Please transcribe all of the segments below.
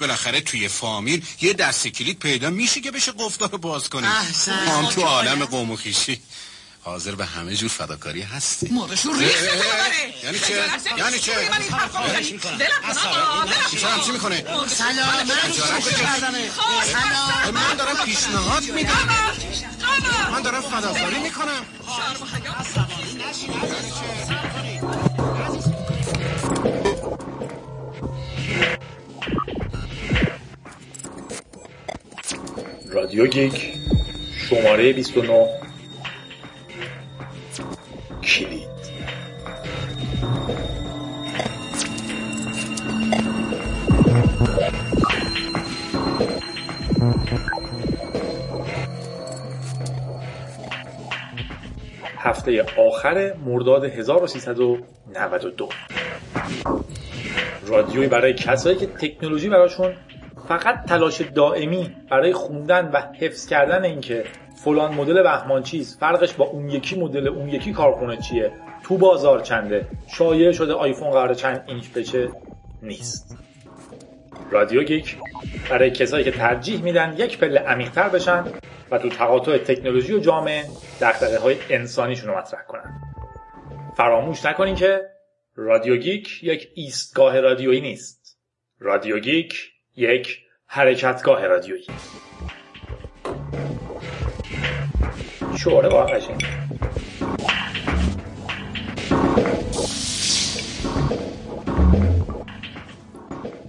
بالاخره توی فامیل یه دست کلید پیدا میشه که بشه قفل رو باز کنیم هم تو عالم قوم و خیشی حاضر به همه جور فداکاری هستی مردشون ریخت یعنی چه؟ یعنی چه؟ دلم چی می‌کنه؟ خجالت بکش. سلامت من دارم پیشنهاد میدم. من دارم فداکاری می‌کنم. رادیو گیک شماره 29 کلید. هفته آخر مرداد 1392 رادیویی برای کسایی که تکنولوژی براشون فقط تلاش دائمی برای خوندن و حفظ کردن اینکه فلان مدل بهمان چیز فرقش با اون یکی مدل اون یکی کارخونه چیه؟ تو بازار چنده؟ شایع شده آیفون قرار چند اینچ بشه؟ نیست. رادیو گیک برای کسایی که ترجیح میدن یک پله عمیق‌تر بشن و تو تقاطع تکنولوژی و جامعه دغدغه های انسانیشون رو مطرح کنن. فراموش نکنین که رادیو گیک یک ایستگاه رادیویی نیست. رادیو گیک یک حرکتگاه رادیوییه. شعار واقعا قشنگ.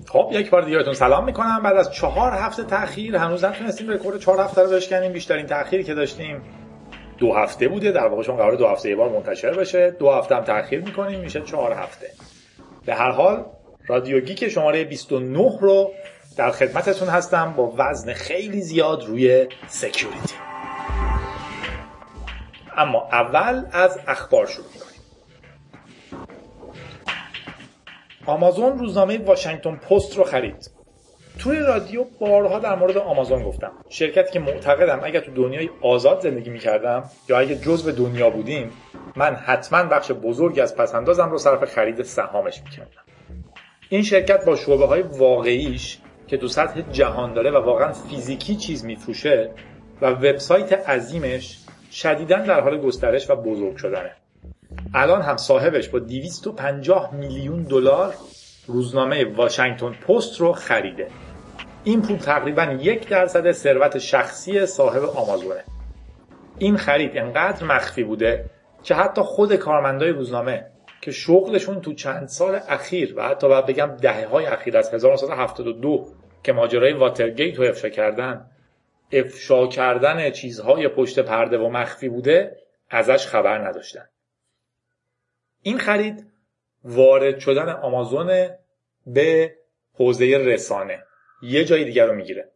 خب یک بار دیگه سلام می‌کنم. بعد از چهار هفته تاخیر هنوز نتونستیم رکورد چهار هفته رو بشکنیم. بیشترین تاخیری که داشتیم دو هفته بوده. در واقع چون قرار دو هفته یه بار منتشر بشه. دو هفته هم تاخیر می‌کنیم. میشه چهار هفته. به هر حال رادیو گیک شماره 29 رو در خدمتتون هستم با وزن خیلی زیاد روی security اما اول از اخبار شروع کنیم آمازون روزنامه واشنگتن پست رو خرید. توی رادیو بارها در مورد آمازون گفتم. شرکتی که معتقدم اگر تو دنیای آزاد زندگی می‌کردم یا اگه جزء دنیا بودیم من حتما بخش بزرگی از پسندازم رو صرف خرید سهامش می‌کردم. این شرکت با شعبه های واقعیش که تو سطح جهان داره و واقعا فیزیکی چیز میفروشه و وبسایت عظیمش شدیدا در حال گسترش و بزرگ شدنه. الان هم صاحبش با 250 میلیون دلار روزنامه واشنگتن پست رو خریده. این پول تقریبا یک درصد ثروت شخصی صاحب آمازونه. این خرید انقدر مخفی بوده که حتی خود کارمندای روزنامه که شغلشون تو چند سال اخیر و حتی باید بگم دهه های اخیر از 1972 که ماجرای واترگیت رو افشا کردن افشا کردن چیزهای پشت پرده و مخفی بوده ازش خبر نداشتن. این خرید وارد شدن آمازون به حوزه رسانه. یه جای دیگر رو می‌گیره.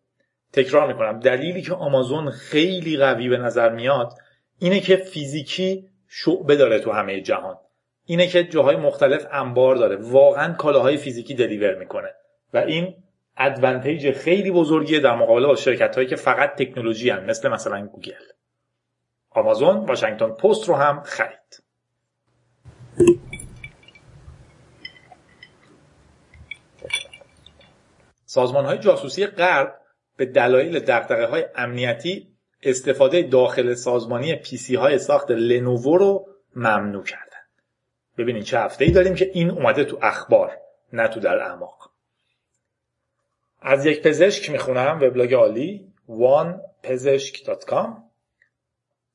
تکرار می‌کنم. دلیلی که آمازون خیلی قوی به نظر میاد اینه که فیزیکی شعبه داره تو همه جهان. اینه که جاهای مختلف انبار داره. واقعا کالاهای فیزیکی دلیور می‌کنه. و این ادوانتیج خیلی بزرگیه در مقابله با شرکت هایی که فقط تکنولوژی هن مثل مثلا گوگل. آمازون واشنگتن پست رو هم خرید. سازمان های جاسوسی غرب به دلایل دقدقه های امنیتی استفاده داخل سازمانی پیسی های ساخت لنوو رو ممنوع کردن ببینید چه هفته ای داریم که این اومده تو اخبار نه تو در اعماق از یک پزشک می‌خونم وبلاگ عالی onepezeshk.com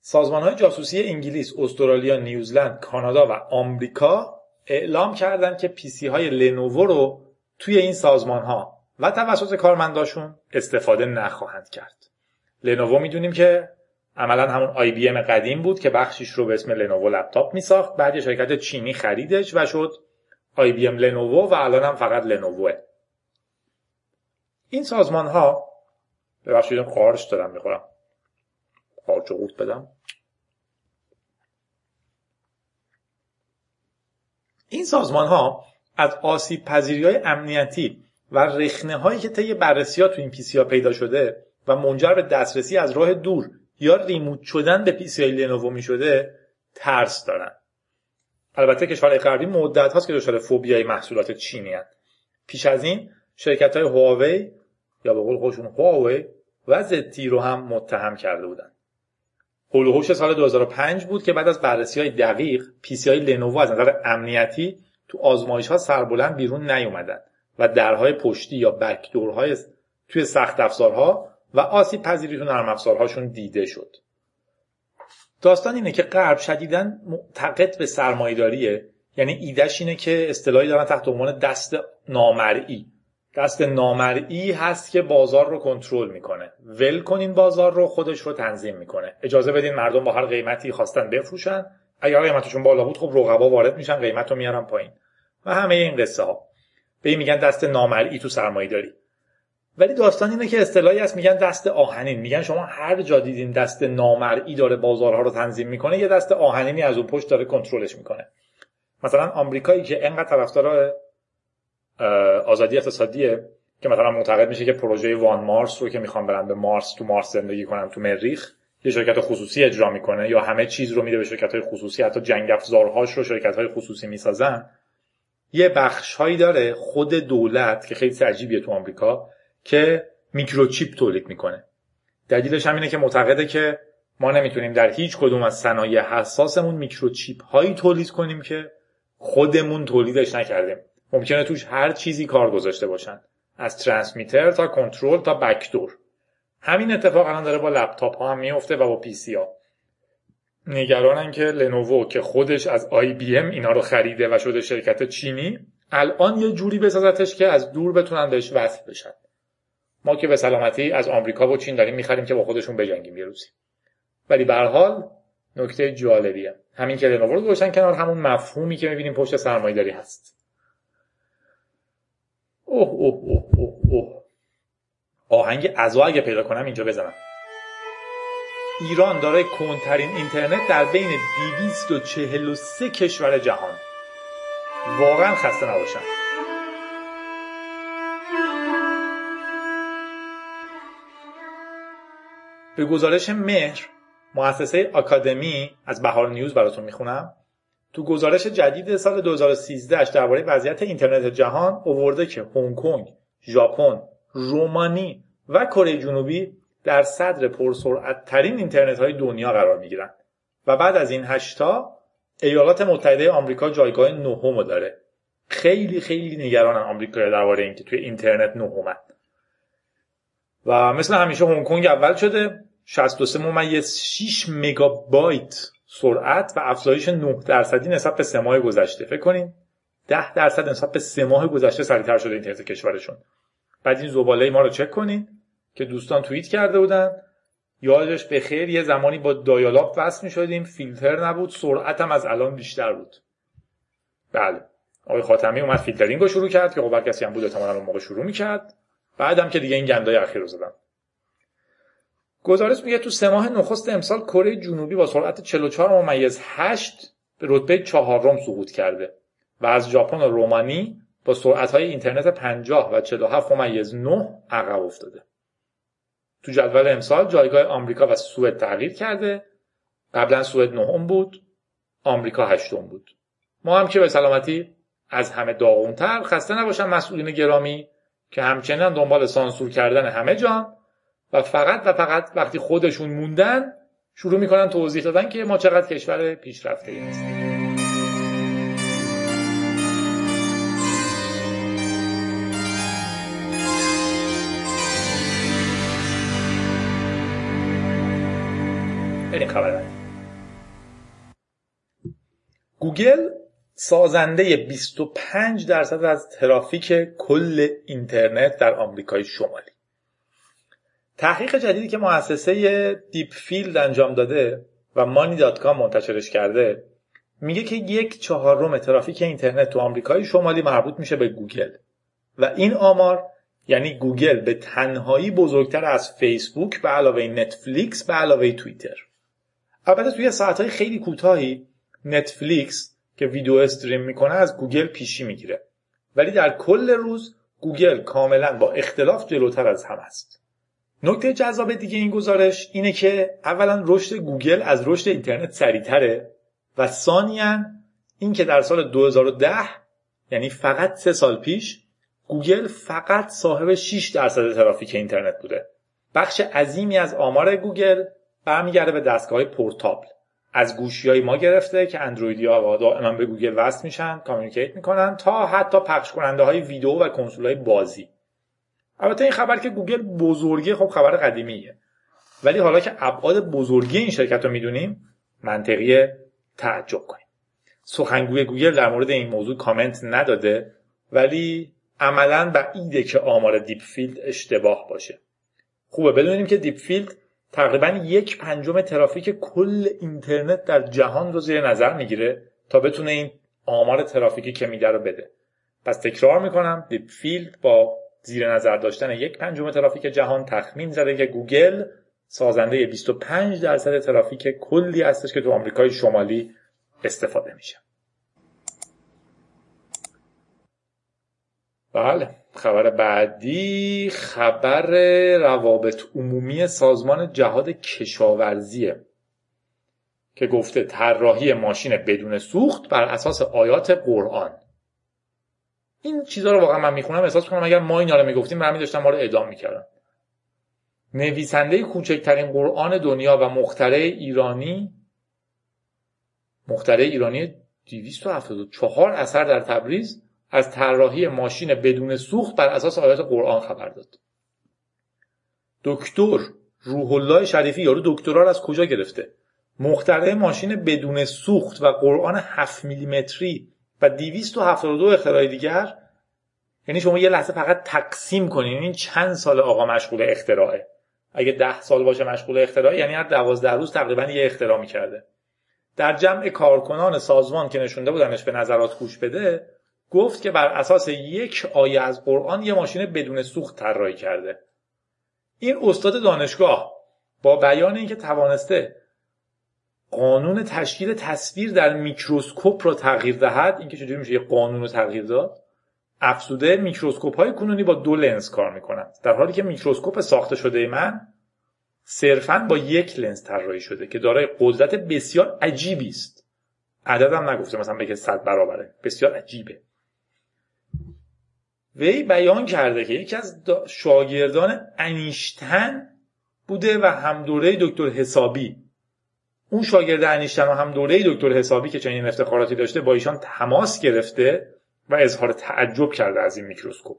سازمان های جاسوسی انگلیس، استرالیا، نیوزلند، کانادا و آمریکا اعلام کردند که پی سی های لنوو رو توی این سازمان ها و توسط کارمنداشون استفاده نخواهند کرد. لنوو می‌دونیم که عملا همون آی بی ام قدیم بود که بخشیش رو به اسم لنوو لپتاپ میساخت. بعد یه شرکت چینی خریدش و شد آی بی ام لنوو و الان هم فقط لنووه. این سازمان ها ببخشید قارچ دارم می‌خورم. قارچ و قورت بدم. این سازمان ها از آسیب پذیری های امنیتی و رخنه هایی که طی بررسی ها تو این پیسی ها پیدا شده و منجر به دسترسی از راه دور یا ریموت شدن به های لنوو می شده ترس دارن البته کشورهای غربی مدت هاست که دچار فوبیای محصولات چینی هست. پیش از این شرکت های هواوی یا به قول خودشون هواوی و زتی رو هم متهم کرده بودن هول سال 2005 بود که بعد از بررسی های دقیق های لنوو از نظر امنیتی تو آزمایش ها سربلند بیرون نیومدن و درهای پشتی یا بکدورهای توی سخت افزارها و آسیب پذیری تو نرم افزارهاشون دیده شد. داستان اینه که غرب شدیدا معتقد به سرمایه‌داریه. یعنی ایدهش اینه که اصطلاحی دارن تحت عنوان دست نامرئی. دست نامرئی هست که بازار رو کنترل می‌کنه. ول کنین بازار رو خودش رو تنظیم می‌کنه. اجازه بدین مردم با هر قیمتی خواستن بفروشن. اگر قیمتشون بالا بود خب رقبا وارد میشن قیمت رو میارن پایین. و همه این قصه ها به این میگن دست نامرئی تو سرمایه داری ولی داستان اینه که اصطلاحی هست میگن دست آهنین. میگن شما هر جا دیدین دست نامرئی داره بازارها رو تنظیم می‌کنه یه دست آهنینی از اون پشت داره کنترلش می‌کنه. مثلا آمریکایی که انقدر طرفدار آزادی اقتصادیه که مثلا معتقد میشه که پروژه وان مارس رو که می‌خوان برن به مارس تو مارس زندگی کنن تو مریخ یه شرکت خصوصی اجرا می‌کنه. یا همه چیز رو میده به شرکت های خصوصی حتی جنگ افزارهاش رو شرکت های خصوصی می‌سازن. یه بخش هایی داره خود دولت که خیلی عجیبیه تو آمریکا. که میکروچیپ تولید می‌کنه. دلیلش هم اینه که معتقده که ما نمی‌تونیم در هیچ کدوم از صنایع حساسمون میکروچیپ هایی تولید کنیم که خودمون تولیدش نکردیم. ممکنه توش هر چیزی کار گذاشته باشن. از ترانسمیتر تا کنترل تا بکدور. همین اتفاق الان داره با لپتاپ ها هم میفته و با پی سی ها نگرانن که لنوو که خودش از آی بی ام اینا رو خریده و شده شرکت چینی الان یه جوری بسازتش که از دور بتونن بهش وصل بشن. ما که به سلامتی از آمریکا و چین داریم می‌خریم که با خودشون بجنگیم یه روزی. ولی به حال نکته جالبیه. همین که لنوو رو گذاشتن کنار همون مفهومی که می‌بینیم پشت سرمایه‌داری هست. اوه اوه اوه اوه اوه. آهنگ ازا اگه پیدا کنم اینجا بزنم. ایران داره کنترین اینترنت در بین 243 کشور جهان. واقعا خسته نباشم. به گزارش مهر مؤسسه آکادمی از بهار نیوز براتون می‌خونم. تو گزارش جدید سال 2013 درباره وضعیت اینترنت جهان اوورده که هنگ کنگ، ژاپن، رومانی و کره جنوبی در صدر پرسرعت ترین اینترنت های دنیا قرار می گیرن و بعد از این هشتا ایالات متحده آمریکا جایگاه نهم داره. خیلی خیلی نگرانن آمریکا درباره اینکه توی اینترنت نهمن. و مثل همیشه هنگ کنگ اول شده. 63 ممیز 6 مگابایت سرعت و افزایش 9 درصدی نسبت به سه ماه گذشته. فکر کنین 10 درصد نسبت به سه ماه گذشته سریعتر شده اینترنت کشورشون. بعد این زباله ما رو چک کنین که دوستان توییت کرده بودن. یادش به خیر یه زمانی با dial-up وصل می شدیم فیلتر نبود سرعت هم از الان بیشتر بود. بله. آقای خاتمی اومد فیلترینگ رو شروع کرد که خب کسی هم بود احتمالاً اون موقع شروع می‌کرد. بعدم که دیگه این گندای اخیر رو زدن گزارش میگه تو سه ماه نخست امسال کره جنوبی با سرعت 44 ممیز 8 به رتبه چهارم سقوط کرده و از ژاپن و رومانی با سرعت های اینترنت 50 و 47 ممیز 9 عقب افتاده. تو جدول امسال جایگاه آمریکا و سوئد تغییر کرده. قبلا سوئد نهم بود آمریکا هشتم بود. ما هم که به سلامتی از همه داغونتر خسته نباشن مسئولین گرامی که همچنان دنبال سانسور کردن همه جان. و فقط و فقط وقتی خودشون موندن شروع می‌کنن توضیح دادن که ما چقدر کشور پیشرفته هستیم بریم خبر. گوگل سازنده 25 درصد از ترافیک کل اینترنت در آمریکای شمالی. تحقیق جدیدی که مؤسسه دیپ فیلد انجام داده و مانی دات منتشرش کرده میگه که یک چهارم ترافیک اینترنت تو آمریکای شمالی مربوط میشه به گوگل. و این آمار یعنی گوگل به تنهایی بزرگتر از فیسبوک به علاوه نتفلیکس به علاوه توییتر. البته توی ساعتهای خیلی کوتاهی نتفلیکس که ویدیو stream می‌کنه از گوگل پیشی می‌گیره. ولی در کل روز گوگل کاملا با اختلاف جلوتر از همه است. نکته جذاب دیگه این گزارش اینه که اولا رشد گوگل از رشد اینترنت سریعتره و ثانیا اینکه در سال 2010 یعنی فقط سه سال پیش گوگل فقط صاحب 6 درصد ترافیک اینترنت بوده. بخش عظیمی از آمار گوگل برمیگرده به دستگاه portable. از گوشی های ما گرفته که اندرویدی ها دائما به گوگل وصل میشن communicate می‌کنن تا حتی پخش کننده های ویدیو و کنسول های بازی. البته این خبر که گوگل بزرگی خب خبر قدیمیه. ولی حالا که ابعاد بزرگی این شرکت رو می‌دونیم منطقی تعجب کنیم. سخنگوی گوگل در مورد این موضوع کامنت نداده ولی عملا بعیده که آمار دیپ فیلد اشتباه باشه. خوبه بدونیم که دیپ فیلد تقریبا یک پنجم ترافیک کل اینترنت در جهان رو زیر نظر می‌گیره تا بتونه این آمار ترافیکی که میده رو بده. پس تکرار می‌کنم دیپ فیلد با زیر نظر داشتن یک پنجم ترافیک جهان تخمین زده که گوگل سازنده 25 درصد ترافیک کلی هستش که تو آمریکای شمالی استفاده میشه. بله خبر بعدی خبر روابط عمومی سازمان جهاد کشاورزیه که گفته طراحی ماشین بدون سوخت بر اساس آیات قرآن. این چیزها رو واقعا من می‌خونم. احساس کنم اگر ما اینا رو می‌گفتیم من داشتم ما رو اعدام می‌کردم نویسنده کوچکترین قرآن دنیا و مختره ایرانی مختره ایرانی 274 اثر در تبریز از طراحی ماشین بدون سوخت بر اساس آیات قرآن خبر داد. دکتر روح الله شریفی یارو دکترا از کجا گرفته؟ مخترع ماشین بدون سوخت و قرآن 7 میلیمتری و 272 اختراع دیگر یعنی شما یه لحظه فقط تقسیم کنین. این چند سال آقا مشغول اختراعه. اگه ده سال باشه مشغول اختراع یعنی هر دوازده روز تقریبا یه اختراع می‌کرده. در جمع کارکنان سازمان که نشونده بودنش به نظرات گوش بده گفت که بر اساس یک آیه از قرآن یه ماشین بدون سوخت طراحی کرده. این استاد دانشگاه با بیان اینکه توانسته قانون تشکیل تصویر در میکروسکوپ را تغییر دهد. اینکه چجوری میشه یه قانون رو تغییر داد؟ افزوده میکروسکوپ های کنونی با دو لنز کار می‌کنند. در حالی که میکروسکوپ ساخته شده من صرفا با یک لنز طراحی شده که دارای قدرت بسیار عجیبی است. عددم نگفته مثلا بگه صد برابره. بسیار عجیبه. وی بیان کرده که یکی از شاگردان انیشتن بوده و هم دوره دکتر حسابی اون شاگرد انیشتن و هم دوره دکتر حسابی که چنین افتخاراتی داشته با ایشان تماس گرفته و اظهار تعجب کرده از این میکروسکوپ.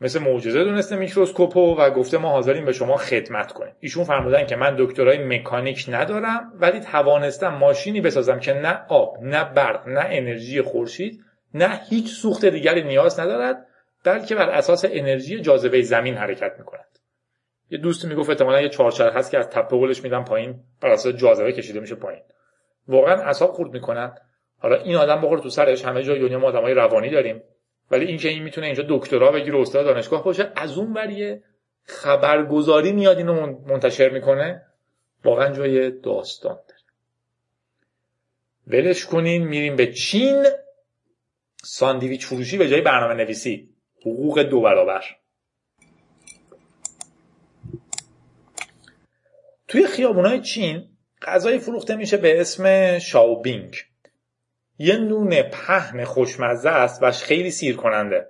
مثل معجزه دونسته میکروسکوپو و گفته ما حاضریم به شما خدمت کنیم. ایشون فرمودن که من دکترای مکانیک ندارم ولی توانستم ماشینی بسازم که نه آب نه برق نه انرژی خورشید نه هیچ سوخت دیگری نیاز ندارد بلکه بر اساس انرژی جاذبه زمین حرکت می‌کند. یه دوستی می‌گفت احتمالا یه چهارچرخ هست که از تپه قولش میدن پایین بر اساس جاذبه کشیده میشه پایین. واقعا اعصاب خورد می‌کنن. حالا این آدم بخوره تو سرش همه جای دنیا ما آدمای روانی داریم. ولی اینکه این می‌تونه اینجا دکترا بگیره استاد دانشگاه باشه از اون وریه خبرگزاری میاد اینو منتشر می‌کنه. واقعا جای داستان داره. ولش کنین میریم به چین. ساندویچ فروشی به جای برنامه نویسی حقوق دو برابر. توی خیابونای چین غذای فروخته میشه به اسم شاوبینگ. یه نون پهن خوشمزه است و خیلی سیر کننده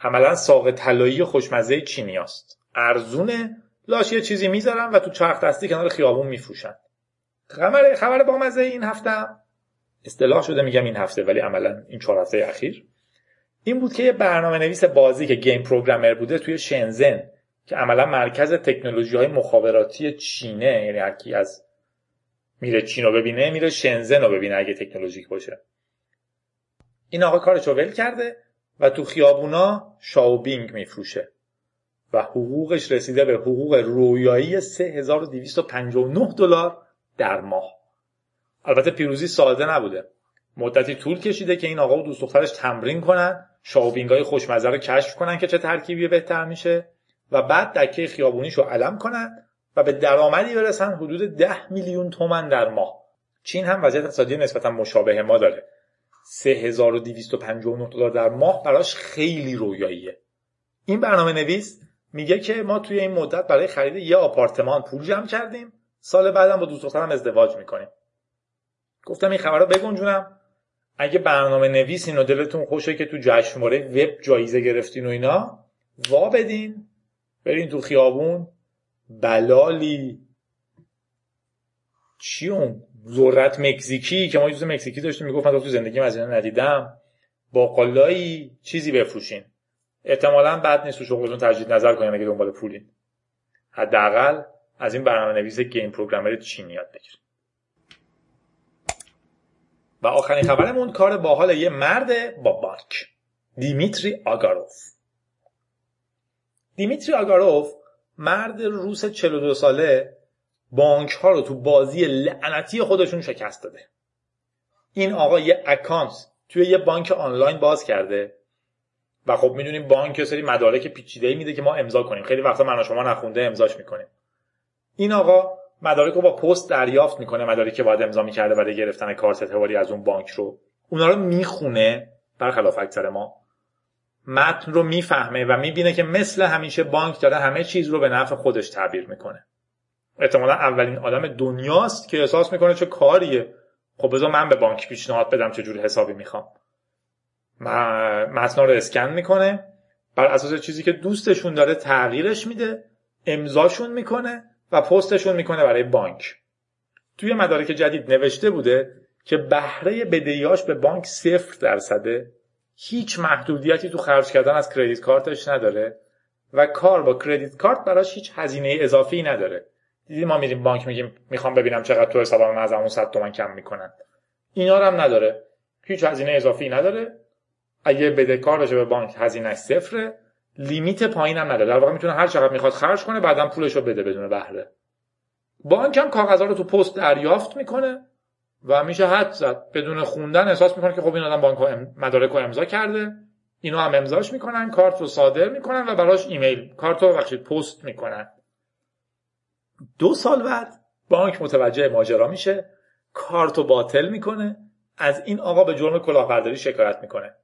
عملا ساق طلایی خوشمزه چینی است. ارزونه لاش یه چیزی می‌ذارن و تو چرخ دستی کنار خیابون میفروشن. خبر خبر با مزه این هفته. اصطلاح شده میگم این هفته ولی عملا این چهار هفته اخیر. این بود که یه برنامه نویس بازی که گیم پروگرامر بوده توی شنزن که عملا مرکز تکنولوژی های مخابراتی چینه یعنی هر از میره چین رو ببینه میره شنزن رو ببینه اگه تکنولوژیک باشه. این آقا کارش رو ول کرده و تو خیابونا شاوبینگ میفروشه و حقوقش رسیده به حقوق رویایی 3259 دلار در ماه. البته پیروزی ساده نبوده. مدتی طول کشیده که این آقا و دوست دخترش تمرین کنن شاوبینگ های خوشمزه رو کشف کنن که چه ترکیبی بهتر میشه. و بعد دکه خیابونیش رو علم کنن و به درآمدی برسن حدود 10 میلیون تومن در ماه. چین هم وضعیت اقتصادی نسبتا مشابه ما داره. 3259 دلار در ماه براش خیلی رویاییه. این برنامه نویس میگه که ما توی این مدت برای خرید یه آپارتمان پول جمع کردیم. سال بعدم با دوست دخترم ازدواج می‌کنیم. گفتم این خبر رو بگنجونم. اگه برنامه نویسین و دلتون خوشه که تو جشنواره وب جایزه گرفتین و اینا وا بدین. برین تو خیابون. بلالی. چی اون ذرت مکزیکی که ما یه مکزیکی داشتیم می‌گفت من تو زندگی از اینا ندیدم. باقالایی چیزی بفروشین. احتمالا بعد نیست تو شغلتون تجدید نظر کنین اگه دنبال پولین. حداقل از این برنامه نویس گیم پروگرامر چینی یاد بگیرید و آخرین خبرمون کار باحال یه مرد با بانک دیمیتری آگاروف دیمیتری آگاروف مرد روس 42 ساله بانک ها رو تو بازی لعنتی خودشون شکست داده. این آقا یه اکانت توی یه بانک آنلاین باز کرده و خب می‌دونیم بانک یه سری مدارک پیچیده میده که ما امضا کنیم. خیلی وقتا من و شما نخونده امضاش می‌کنیم. این آقا مدارک رو با پست دریافت می‌کنه مدارکی که باید امضا می‌کرده برای گرفتن کارت اعتباری از اون بانک رو. اونا رو می‌خونه برخلاف اکثر ما. متن رو می‌فهمه و می‌بینه که مثل همیشه بانک داره همه چیز رو به نفع خودش تعبیر می‌کنه. احتمالا اولین آدم دنیاست که احساس می‌کنه چه کاریه. خب بذار من به بانک پیشنهاد بدم چه جور حسابی می‌خوام. متن رو اسکن می‌کنه. بر اساس چیزی که دوستشون داره تغییرش میده امضاشون می‌کنه و پستشون می‌کنه برای بانک. توی مدارک جدید نوشته بوده که بهره بدهیاش به بانک صفر درصده. هیچ محدودیتی تو خرج کردن از کردیت کارتش نداره و کار با کردیت کارت براش هیچ هزینه اضافی نداره. دیدی ما میریم بانک میگیم می‌خوام ببینم چقدر تو حسابم از همون 100 تومن کم می‌کنن. اینا هم نداره. هیچ هزینه اضافی نداره. اگه بدهکار بشه به بانک هزینه صفره. لیمیت پایین هم نداره. در واقع می‌تونه هر چقدر می‌خواد خرج کنه بعدم پولش رو بده بدون بهره. بانک هم کاغذها رو تو پست دریافت می‌کنه. و میشه حد زد. بدون خوندن احساس می‌کنه که خب این آدم بانک مدارک رو امضا کرده. اینو هم امضاش می‌کنن کارت رو صادر می‌کنن و براش ایمیل کارت رو بخشید پست می‌کنن. دو سال بعد بانک متوجه ماجرا میشه کارت رو باطل می‌کنه از این آقا به جرم کلاهبرداری شکایت می‌کنه.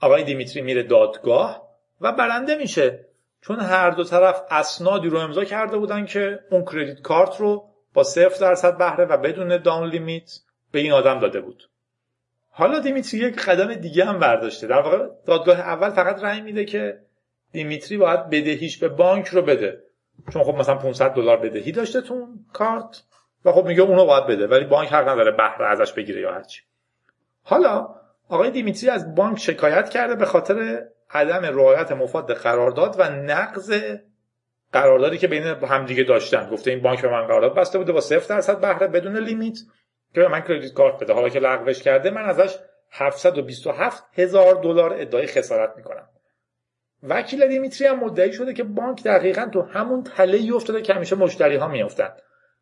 آقای دیمیتری میره دادگاه و برنده میشه. چون هر دو طرف اسنادی رو امضا کرده بودن که اون کردیت کارت رو با صفر درصد بهره و بدون داون لیمیت به این آدم داده بود. حالا دیمیتری یک قدم دیگه هم برداشته. در واقع دادگاه اول فقط رأی میده که دیمیتری باید بدهیش به بانک رو بده. چون خب مثلا 500 دلار بدهی داشته تو کارت و خب میگه اونو باید بده ولی بانک حق نداره بهره ازش بگیره یا هرچی. حالا آقای دیمیتری از بانک شکایت کرده به خاطر عدم رعایت مفاد قرارداد و نقض قراردادی که بین همدیگه داشتن. گفته این بانک به من قرارداد بسته بوده با صفر درصد بهره بدون لیمیت. که من کردیت کارت بده. حالا که لغوش کرده من ازش 727 هزار دلار ادعای خسارت می‌کنم. وکیل دیمیتری هم مدعی شده که بانک دقیقا تو همون تله افتاده که همیشه مشتری ها میافتن.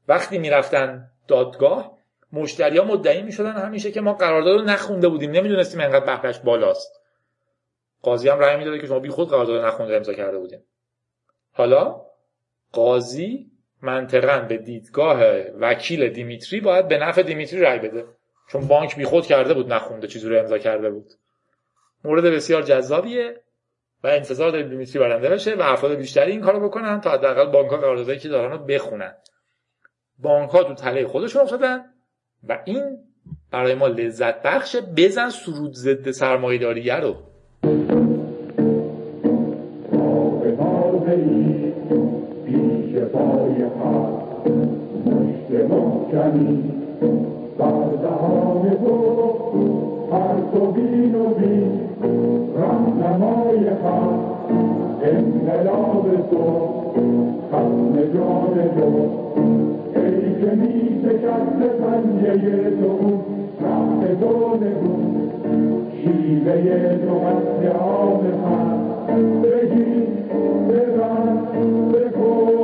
وقتی می‌رفتن دادگاه مشتری ها مدعی می‌شدن همیشه که ما قرارداد رو نخونده بودیم. نمی‌دونستیم انقدر بهرهش بالاست. قاضی هم رأی می‌داده که شما بی خود قرارداد نخونده امضا کرده بودیم. حالا قاضی منطقا به دیدگاه وکیل دیمیتری باید به نفع دیمیتری رأی بده. چون بانک بی خود کرده بود نخونده چیزی رو امضا کرده بود. مورد بسیار جذابیه و انتظار داریم دیمیتری برنده بشه و افراد بیشتری این کارو بکنن تا حداقل بانک ها قراردادی که دارن رو بخونن. بانک ها تو تله خودشون افتادن و این برای ما لذت بخشه. بزن سرود ضد سرمایه‌داریه رو. بردهان تو هر تو بین و بین. رهنمای خط انقلاب تو. ختم جان تو. ای که می شکست پنجه تو. رفت تو نگو. شیوه تو قتل عام خط بگیر بزن بکن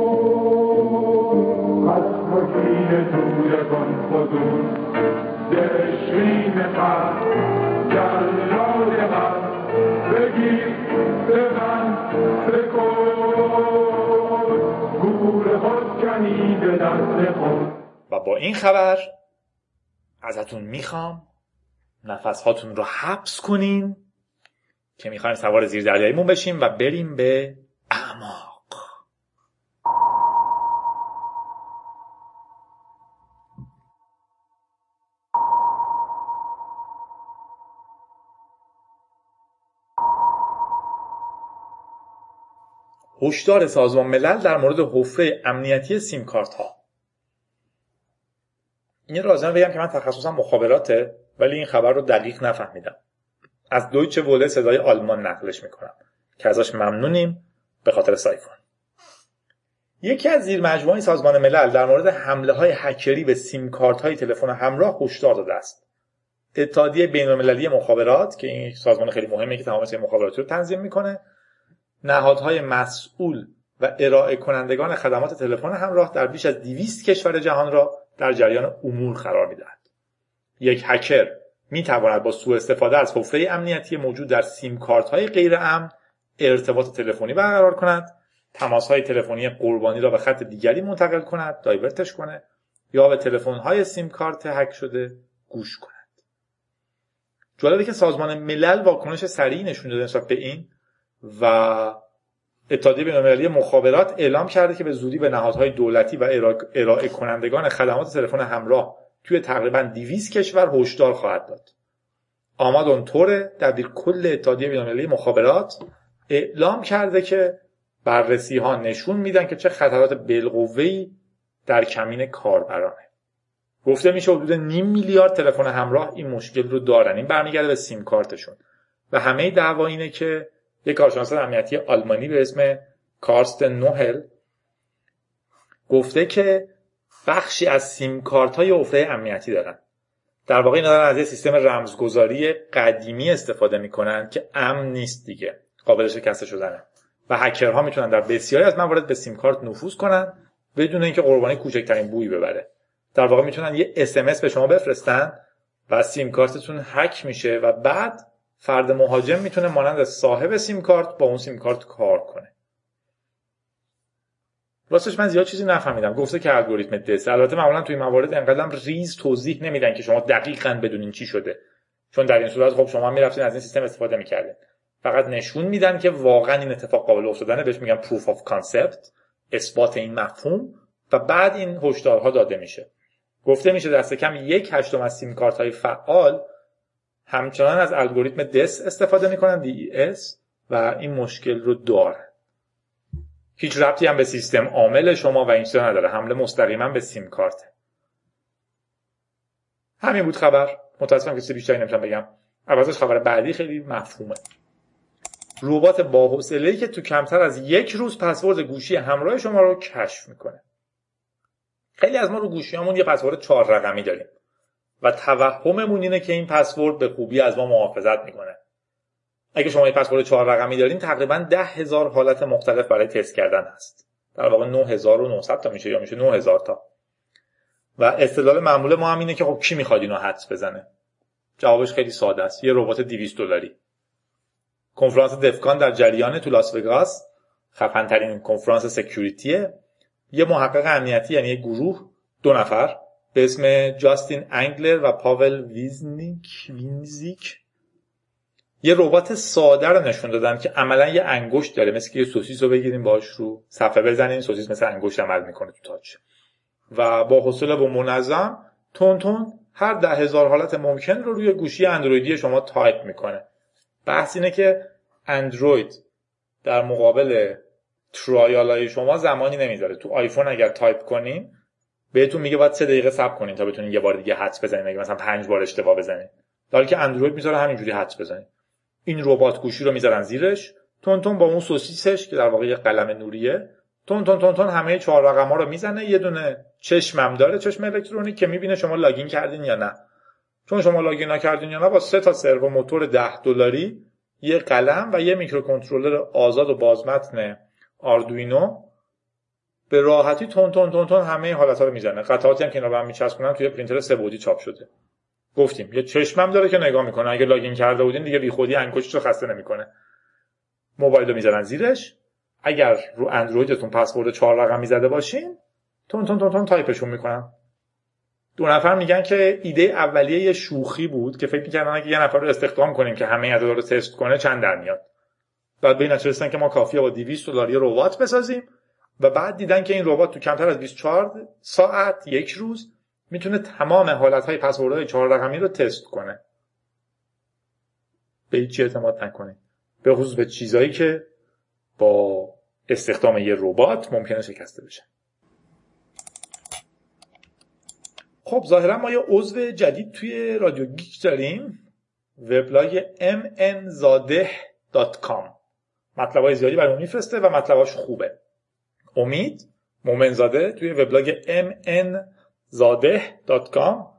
و با این خبر ازتون می‌خوام نفس هاتون رو حبس کنین که می‌خوایم سوار زیر دریاییمون بشیم و بریم به اعماق. هشدار سازمان ملل در مورد حفره امنیتی سیم کارت ها این لازم بگم که من تخصصم مخابراته ولی این خبر رو دقیق نفهمیدم. از دویچه وله صدای آلمان نقلش می‌کنم که ازش ممنونیم. به خاطر سایفون. یکی از زیر مجموعه سازمان ملل در مورد حمله های هکری به سیم کارت های تلفن همراه هشدار داده است. اتحادیه بین‌المللی مخابرات که این سازمان خیلی مهمه که تمام مخابراتی رو تنظیم می‌کنه نهادهای مسئول و ارائه کنندگان خدمات تلفن همراه در بیش از 200 کشور جهان را در جریان امور قرار می‌دهد. یک هکر می تواند با سوء استفاده از حفره امنیتی موجود در سیم کارت های غیر امن ارتباط تلفنی برقرار کند تماس های تلفنی قربانی را به خط دیگری منتقل کند دایورتش کنه یا به تلفن های سیم کارت هک شده گوش کند. جالبه که سازمان ملل واکنش سریعی نشون داده نسبت به این و اتحادیه بینالمللی مخابرات اعلام کرده که به زودی به نهادهای دولتی و ارائه کنندگان خدمات تلفن همراه توی تقریبا 200 کشور هشدار خواهد داد. آمادون توره دبیر کل اتحادیه بینالمللی مخابرات اعلام کرده که بررسی ها نشون میدن که چه خطرات بالقوه‌ای در کمین کاربرانه. گفته میشه حدود نیم میلیارد تلفن همراه این مشکل رو دارن این برمیگرده به سیم کارتشون و همه دعوا اینه که یک کارشناس امنیتی آلمانی به اسم کارست نوهل گفته که بخشی از سیم کارت های افره امنیتی دارن. در واقع اینا دارن از یه سیستم رمزگذاری قدیمی استفاده می‌کنن که امن نیست دیگه قابل شکسته شدنه. و هکرها می‌تونن در بسیاری از موارد به سیم کارت نفوذ کنن بدون اینکه قربانی کوچکترین بویی ببره. در واقع می‌تونن یه اسمس به شما بفرستن و سیم کارتتون هک میشه و بعد فرد مهاجم می‌تونه مانند صاحب سیم کارت با اون سیم کارت کار کنه. راستش من زیاد چیزی نفهمیدم. گفته که الگوریتم دس البته معمولا توی موارد انقدرم ریز توضیح نمیدن که شما دقیقا بدونین چی شده. چون در این صورت خب شما می‌رفتین از این سیستم استفاده می‌کردین. فقط نشون میدن که واقعا این اتفاق قابل افتادنه. بهش میگن proof of concept اثبات این مفهوم و بعد این هشدارها داده میشه. گفته میشه دست کم یک هشتم از سیم کارت های فعال همچنان از الگوریتم دس استفاده می‌کنن DES و این مشکل رو دارن هیچ ربطی هم به سیستم عامل شما و این چیزا نداره. حمله مستقیما به سیم کارته همین بود خبر. متاسفم که بیشتری نمی‌تونم بگم. عوضش خبر بعدی خیلی مفهومه. ربات با که تو کمتر از یک روز پسورد گوشی همراه شما رو کشف می‌کنه. خیلی از ما رو گوشیامون یه پسورد چهار رقمی داریم. و توهممون اینه که این پسورد به خوبی از ما محافظت می‌کنه. اگه شما یه پسورد چهار رقمی دارین تقریبا ده هزار حالت مختلف برای تست کردن هست. در واقع 9900 تا میشه یا میشه 9000 تا. و استدلال معمول ما هم اینه که خب کی می‌خواد اینو حدس بزنه؟ جوابش خیلی ساده است. یه ربات 200 دلاری. کنفرانس دفکان در جریان تو لاس وگاس خفن ترین کنفرانس security ه. یه محقق امنیتی یعنی یه گروه دو نفر. به اسم جاستین انگلر و پاول ویزنیک وینزیک. یه ربات ساده رو نشون دادن که عملا یه انگشت داره مثل اینکه یه سوسیس رو بگیریم باهاش رو صفحه بزنین سوسیس مثل انگشت عمل می‌کنه تو touch. و با حوصله و منظم تون تون هر ده هزار حالت ممکن رو روی گوشی اندرویدی شما تایپ می‌کنه. بحث اینه که اندروید در مقابل trial های شما زمانی نمی‌ذاره. تو آیفون اگر تایپ کنین بهتون میگه باید سه دقیقه صبر کنین تا بتونین یه بار دیگه حدس بزنین اگه مثلا پنج بار اشتباه بزنین. در حالی که اندروید می‌ذاره همینجوری حدس بزنین. این ربات گوشی رو می‌ذارن زیرش. تون تون با اون سوسیسش که در واقع یه قلم نوریه. تون تون تون تون همه چهار رقم ها رو می‌زنه. یه دونه چشمم داره چشم الکترونیک که می‌بینه شما login کردین یا نه. چون شما login نکردین یا نه با سه تا servo motor 10 دلاری یه قلم و یه میکروکنترلر آزاد و بازمتن Arduino. به راحتی تون تون تون تون همه حالت رو می‌زنه. قطعاتی هم به هم میچسبونن توی پرینتر سه بعدی چاپ شده. گفتیم یه چشمم داره که نگاه می‌کنه. اگه login کرده بودین دیگه بیخودی انگشتش رو خسته نمی‌کنه. موبایل رو می‌زنن زیرش. اگر رو اندرویدتون پسورد چهار رقمی زده باشین تون تون تون تون تایپشون می‌کنن. دو نفر میگن که ایده اولیه یه شوخی بود که فکر می‌کردن اگه یه نفر رو استخدام کنیم که همه عددا رو تست کنه چند در میاد. بعد به این که ما کافیه با 200 دلار یه ربات بسازیم. و بعد دیدن که این ربات تو کمتر از 24 ساعت یک روز می‌تونه تمام حالتهای پسوردهای چهار رقمی رو تست کنه. به هیچی اعتماد نکنید به خصوص به چیزایی که با استخدام یه ربات ممکنه شکسته بشه. خب ظاهرا ما یه عضو جدید توی رادیو گیک داریم. وبلاگ mnzadeh.com مطلبای زیادی برای میفرسته و مطلباش خوبه. امید مومنزاده توی وبلاگ mnzadeh.com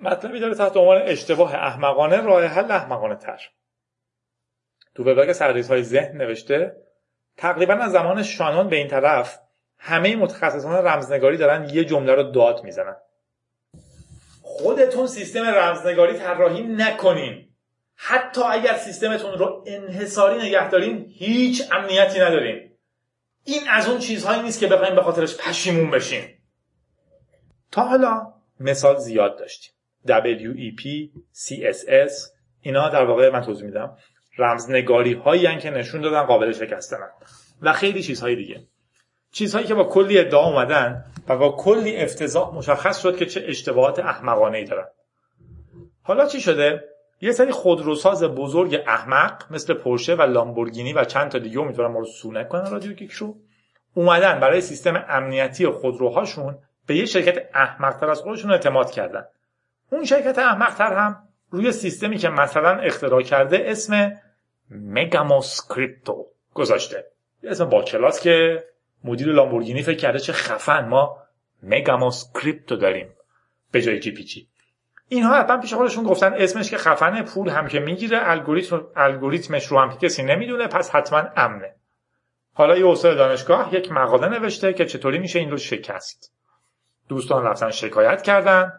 مطلبی داره تحت عنوان اشتباه احمقانه راه حل احمقانه تر تو وبلاگ سرریز های ذهن نوشته تقریبا از زمان شانون به این طرف همه متخصصان رمزنگاری دارن یه جمله رو داد می‌زنن. خودتون سیستم رمزنگاری طراحی نکنین. حتی اگر سیستمتون رو انحصاری نگه دارین هیچ امنیتی ندارین. این از اون چیزهایی نیست که بخوایم به خاطرش پشیمون بشین تا حالا مثال زیاد داشتیم. WEP, CSS اینا در واقع من توضیح میدم رمزنگاری هایی که نشون دادن قابل شکستنن و خیلی چیزهای دیگه. چیزهایی که با کلی ادعا اومدن و با کلی افتضاح مشخص شد که چه اشتباهات احمقانه ای دارن. حالا چی شده؟ یه سری خودروساز بزرگ احمق مثل پورشه و لامبورگینی و چند تا دیگه امیدوارم ما رو سونه کنن رادیو کیک شو اومدن برای سیستم امنیتی خودروهاشون به یه شرکت احمقتر از خودشون اعتماد کردن. اون شرکت احمقتر هم روی سیستمی که مثلا اختراع کرده اسم مگاموس کریپتو گذاشته اسم با کلاس که مدیر لامبورگینی فکر کرده چه خفن ما مگاموس کریپتو داریم. به جای جی پی اینها حتما پیش خودشون گفتن اسمش که خفنه پول هم که می‌گیره الگوریتم الگوریتمش رو هم که کسی نمی‌دونه پس حتما امنه. حالا یه استاد دانشگاه یک مقاله نوشته که چطوری میشه این رو شکست. دوستان رفتن شکایت کردن.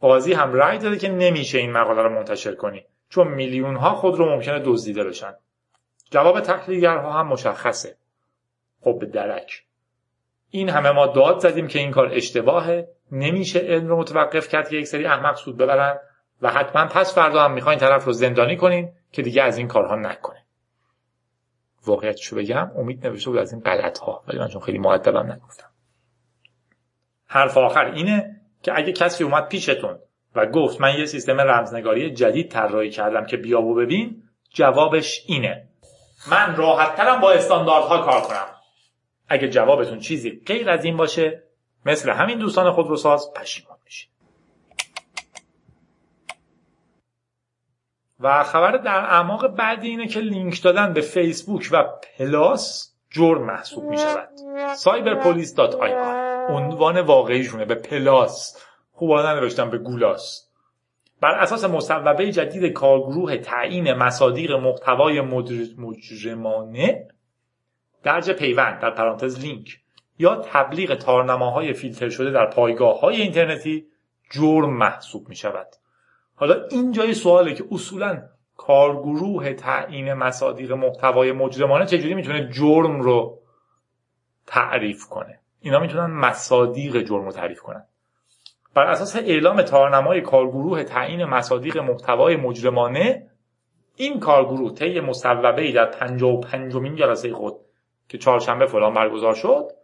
قاضی هم رأی داده که نمیشه این مقاله رو منتشر کنی چون میلیون ها خود رو ممکنه دزدیده بشن. جواب تحلیلگرها هم مشخصه. خب درک. این همه ما داد زدیم که این کار اشتباهه. نمیشه علم رو متوقف کرد که یک سری احمق سود ببرن و حتما پس فردا هم می‌خواین طرف رو زندانی کنین که دیگه از این کارها نکنه. واقعیتشو بگم امید نوشته بود از این غلط ها ولی من چون خیلی معدبم نگفتم. حرف آخر اینه که اگه کسی اومد پیشتون و گفت من یه سیستم رمزنگاری جدید طراحی کردم که بیا و ببین جوابش اینه. من راحت ترم با استانداردها کار کنم. اگه جوابتون چیزی غیر از این باشه مثل همین دوستان خودروساز پشیمان میشید و خبر در اعماق بعدی اینه که لینک دادن به فیسبوک و پلاس جرم محسوب می شود cyberpolice.ir عنوان واقعیشونه به پلاس. خوبه ننوشتن به گولاس. بر اساس مصوبه جدید کارگروه تعیین مصادیق محتوای مجرمانه درج پیوند در پرانتز لینک. یا تبلیغ تارنماهای فیلتر شده در پایگاه های اینترنتی جرم محسوب می شود حالا این جای سواله که اصولا کارگروه تعیین مصادیق محتوای مجرمانه چجوری می‌تونه جرم رو تعریف کنه؟ اینا می‌تونن مصادیق جرم رو تعریف کنن. بر اساس اعلام تارنمای کارگروه تعیین مصادیق محتوای مجرمانه این کارگروه طی مصوبه در 55 مین جلسه خود که چهارشنبه فلان برگزار شد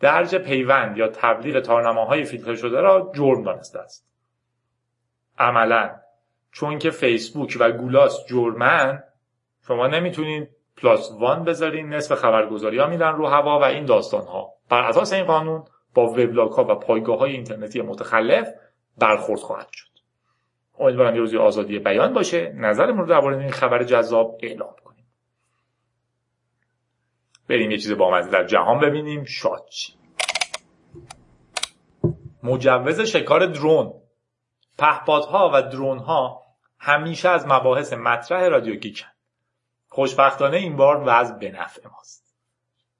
درج پیوند یا تبلیغ تارنماهای فیلتر شده را جرم دانسته است. عملا چون که فیسبوک و گولاس جرمن شما نمی‌تونید پلاس وان بذارین نصف خبرگزاری ها میرن رو هوا و این داستان ها بر اساس این قانون با وبلاگ ها و پایگاه های اینترنتی متخلف برخورد خواهد شد. امیدوارم یه روزی آزادی بیان باشه. نظرمون رو درباره این خبر جذاب اعلام کنیم بریم یه چیز بامزه در جهان ببینیم. شاد مجوز شکار درون. پهپادها و درون ها همیشه از مباحث مطرح رادیو گیکن خوشبختانه این بار وضع به نفع ماست.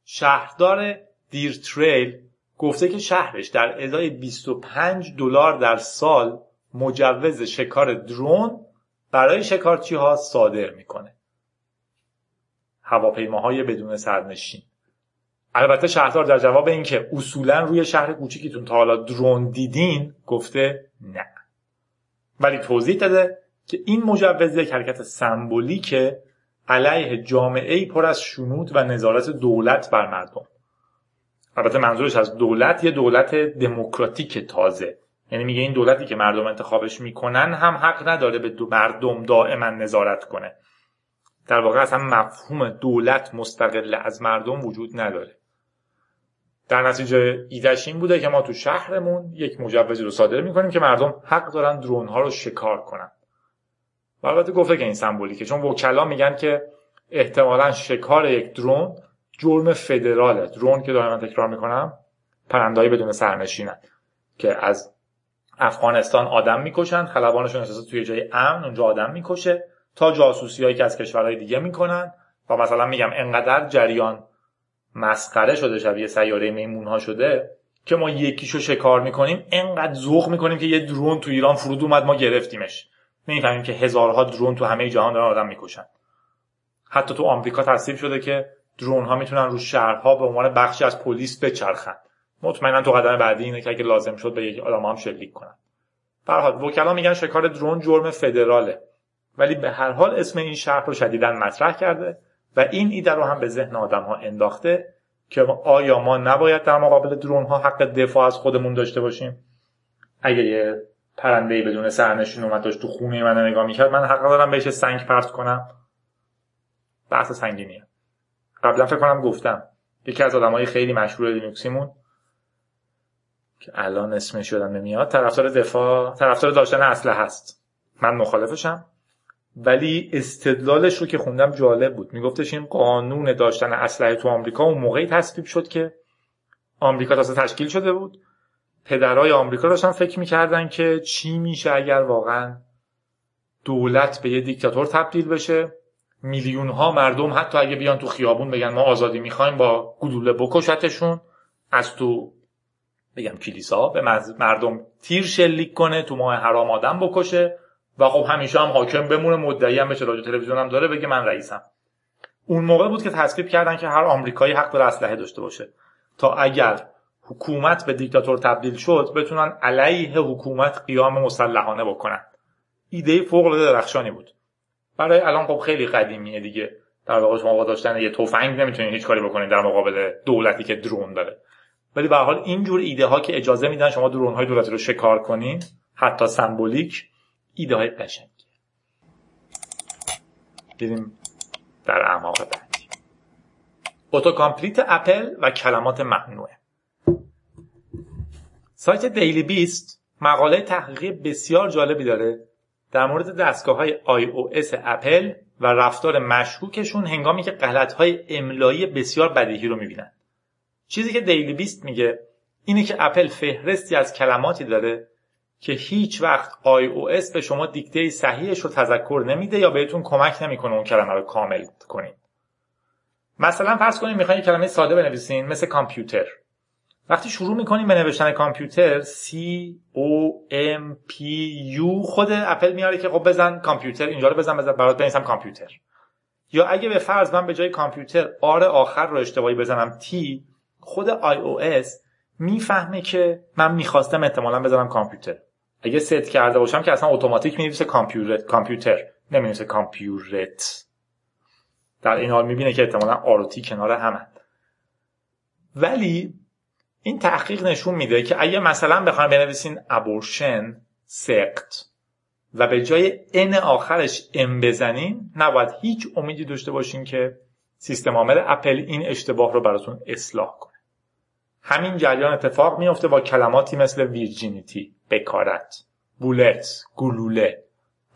شهردار دیر تریل گفته که شهرش در ازای 25 دلار در سال مجوز شکار درون برای شکارچی ها صادر می‌کنه. هواپیماهای بدون سرنشین. البته شهردار در جواب اینکه اصولا روی شهر کوچیکیتون تا حالا درون دیدین گفته نه. ولی توضیح داده که این مجوز یک حرکت سمبولیکه علیه جامعه ای پر از شنود و نظارت دولت بر مردم. البته منظورش از دولت یه دولت دموکراتیک تازه. یعنی میگه این دولتی که مردم انتخابش می‌کنن هم حق نداره به دو مردم دائما نظارت کنه. در واقع اصلا مفهوم دولت مستقل از مردم وجود نداره. در نتیجه ایدش این بوده که ما تو شهرمون یک مجوزی رو صادر می‌کنیم که مردم حق دارن درون ها رو شکار کنن. و البته گفته که این سمبولیکه چون وکلا میگن که احتمالا شکار یک درون جرم فدراله. درون که دارم تکرار می‌کنم پرندهایی بدون سرنشینن که از افغانستان آدم می‌کشن خلبانشون احساس توی جای امن اونجا آدم می‌کشه. تا جاسوسی هایی که از کشورهای دیگه می‌کنن و مثلا میگم انقدر جریان مسخره شده شبیه سیاره میمون ها شده که ما یکیشو شکار می‌کنیم انقدر ذوق می‌کنیم که یه درون تو ایران فرود اومد ما گرفتیمش. نمی‌فهمیم که هزارها درون تو همه جهان دارن آدم می‌کشن. حتی تو آمریکا تصویب شده که درون ها می‌تونن رو شهرها به عنوان بخشی از پلیس بچرخن. مطمئنا تو قدم بعدی اینه که اگه لازم شد به یک آدم هم شلیک کنن. برحال وکلا میگن شکار درون جرم فدراله. ولی به هر حال اسم این شهر رو شدیدا مطرح کرده و این ایده رو هم به ذهن آدم ها انداخته که آیا ما نباید در مقابل درون ها حق دفاع از خودمون داشته باشیم؟ اگه یه پرنده بدون سرنشین اومد داشت تو خونه من نگاه می‌کرد من حق دارم بهش سنگ پرت کنم؟ بحث سنگینیه قبلا فکر کنم گفتم. یکی از آدمای خیلی مشهور لینوکسیمون که الان اسمش یادم نمیاد طرفدار دفاع طرفدار داشتن اسلحه هست من مخالفشم. ولی استدلالش رو که خوندم جالب بود. میگفتش این قانون داشتن اسلحه تو آمریکا اون موقعی تصویب شد که آمریکا تازه تشکیل شده بود. پدرای آمریکا داشتن فکر می‌کردن که چی میشه اگر واقعا دولت به یه دیکتاتور تبدیل بشه. میلیون ها مردم حتی اگه بیان تو خیابون بگن ما آزادی می‌خوایم با گلوله بکشتشون. از تو بگم کلیسا به مردم تیر شلیک کنه تو ماه حرام آدم بکشه. و خب همیشه هم حاکم بمونه مدعی هم بشه رادیو تلویزیون هم داره بگه من رئیسم. اون موقع بود که تصویب کردن که هر آمریکایی حق داره اسلحه داشته باشه. تا اگر حکومت به دیکتاتور تبدیل شد بتونن علیه حکومت قیام مسلحانه بکنن. ایده فوق العاده درخشانی بود. برای الان خب خیلی قدیمیه دیگه. در واقع شما با داشتن یه تفنگ نمی‌تونید هیچ کاری بکنید در مقابل دولتی که drone داره. ولی به هر حال اینجور ایده ها که اجازه میدن شما drone های دولتی رو شکار کنین حتی سمبولیک ایده های قشنگی. بریم در اعماق بعدی. autocomplete اپل و کلمات ممنوعه. سایت Daily Beast مقاله تحقیقی بسیار جالبی داره. در مورد دستگاه های iOS اپل و رفتار مشکوکشون هنگامی که غلط های املایی بسیار بدیهی رو می‌بینن. چیزی که دیلی بیست میگه اینه که اپل فهرستی از کلماتی داره که هیچ وقت iOS به شما دیکته صحیحش رو تذکر نمیده یا بهتون کمک نمی‌کنه اون کلمه رو کامل کنید. مثلا فرض کنید می‌خواین کلمه ساده بنویسین مثل کامپیوتر. وقتی شروع می‌کنیم به نوشتن کامپیوتر C O M P U خود اپل میاره که خب بزن کامپیوتر اینجا رو بزن بزن برات بنویسم کامپیوتر. یا اگه به فرض من به جای کامپیوتر R آخر رو اشتباهی بزنم T خود iOS می‌فهمه که من می‌خواستم احتمالا بزنم کامپیوتر. اگه ست کرده باشم که اصلا اتوماتیک می‌نویسه کامپیوتر کامپیوتر نمی‌نویسه کامپیورت در این حال می‌بینه که احتمالا R و T کنار همه. ولی این تحقیق نشون میده که اگه مثلا بخوایم بنویسین ابورشن سقط و به جای ان آخرش ام بزنین نباید هیچ امیدی داشته باشین که سیستم عامل اپل این اشتباه رو براتون اصلاح کنه. همین جریان اتفاق میفته با کلماتی مثل ویرجینیتی. بکارت بولت گلوله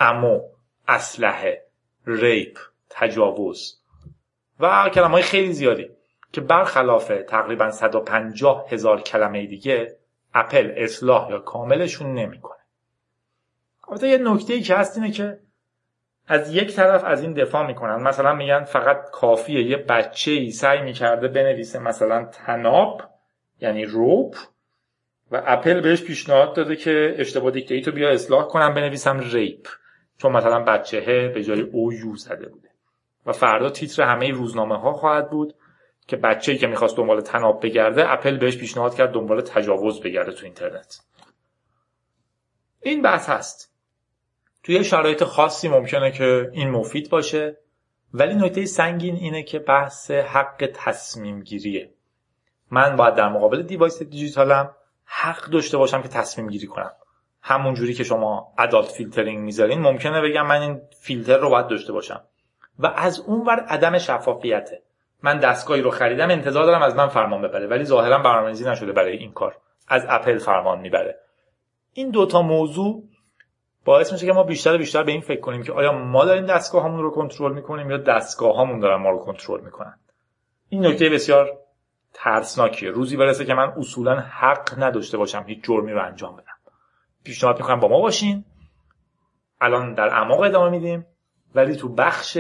امو اسلحه ریپ تجاوز. و کلمه خیلی زیادی که برخلاف تقریبا 150 هزار کلمه دیگه اپل اصلاح یا کاملشون نمی‌کنه. البته یه نکته ای که هست اینه که از یک طرف از این دفاع می‌کنن. مثلا میگن فقط کافیه یه بچه ای سعی می‌کرده بنویسه مثلا طناب یعنی rope و اپل بهش پیشنهاد داده که اشتباه دیکته‌تو بیا اصلاح کنم بنویسم rape. چون مثلا بچهه به جای او یو زده بوده. و فردا تیتر همه روزنامه ها خواهد بود که بچه‌ای که می‌خواست دنبال تناب بگرده اپل بهش پیشنهاد کرد دنبال تجاوز بگرده تو اینترنت. این بحث هست. توی شرایط خاصی ممکنه که این مفید باشه ولی نکته سنگین اینه که بحث حق تصمیم گیریه من باید در مقابل دیوایس دیجیتالم حق داشته باشم که تصمیم گیری کنم. همون جوری که شما adult filtering می‌ذارین ممکنه بگم من این فیلتر رو باید داشته باشم. و از اون ور عدم شفافیته. من دستگاهی رو خریدم انتظار دارم از من فرمان ببره ولی ظاهرا برنامه‌ریزی نشده برای این کار. از اپل فرمان می‌بره. این دوتا موضوع باعث میشه که ما بیشتر و بیشتر به این فکر کنیم که آیا ما داریم دستگاه رو کنترل می‌کنیم یا دستگاه هامون دارن ما رو کنترل می‌کنن. این نکته بسیار ترسناکیه. روزی برسه که من اصولا حق نداشته باشم هیچ جرمی رو انجام بدم. پیشنهاد می‌کنم با ما باشین. الان در اعماق ادامه میدیم. ولی تو بخش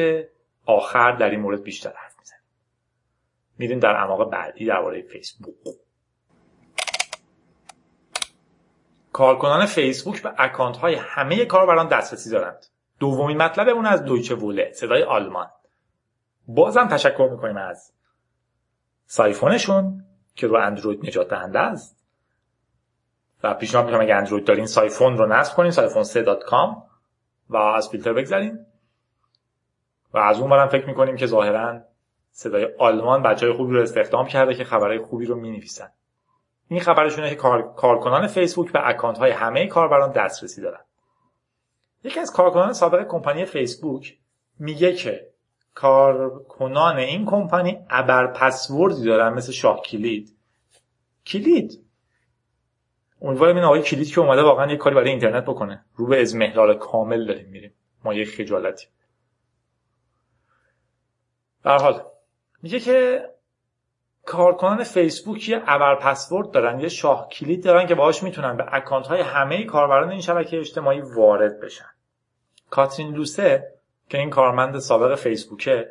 آخر در این مورد بیشتر حرف می‌زنیم. میریم در اعماق بعدی درباره فیسبوک. کارکنان فیسبوک به اکانت های همه کاربران دسترسی دارند. دومین مطلب اون از دویچه ووله. صدای آلمان. بازم تشکر می‌کنیم از سایفونشون که رو اندروید نجات دهنده است. و پیشنهاد می‌کنم اگه اندروید دارین سایفون رو نصب کنین psiphon3.com و از فیلتر بگذرین و از اون ورم فکر می‌کنیم که ظاهرا صدای آلمان بچه های خوبی رو استخدام کرده که خبرهای خوبی رو می‌نویسن. این خبرشونه که کار... کارکنان فیسبوک به account های همه کاربران دسترسی دارن. یکی از کارکنان سابق کمپانی فیسبوک میگه که کارکنان این کمپانی ابر پسوردی دارن مثل شاه کلید. کلید. امیدوارم این آقای کلید که اومده واقعا یه کاری برای اینترنت بکنه. رو به ازمهلال کامل داریم میریم. ما یه خجالتی در حال میگه که کارکنان فیسبوک یه ابر پسورد دارن یه شاه کلید دارن که باهاش می‌تونن به اکانت های همه کاربران این شبکه اجتماعی وارد بشن. کاترین لوسه که این کارمند سابق فیسبوکه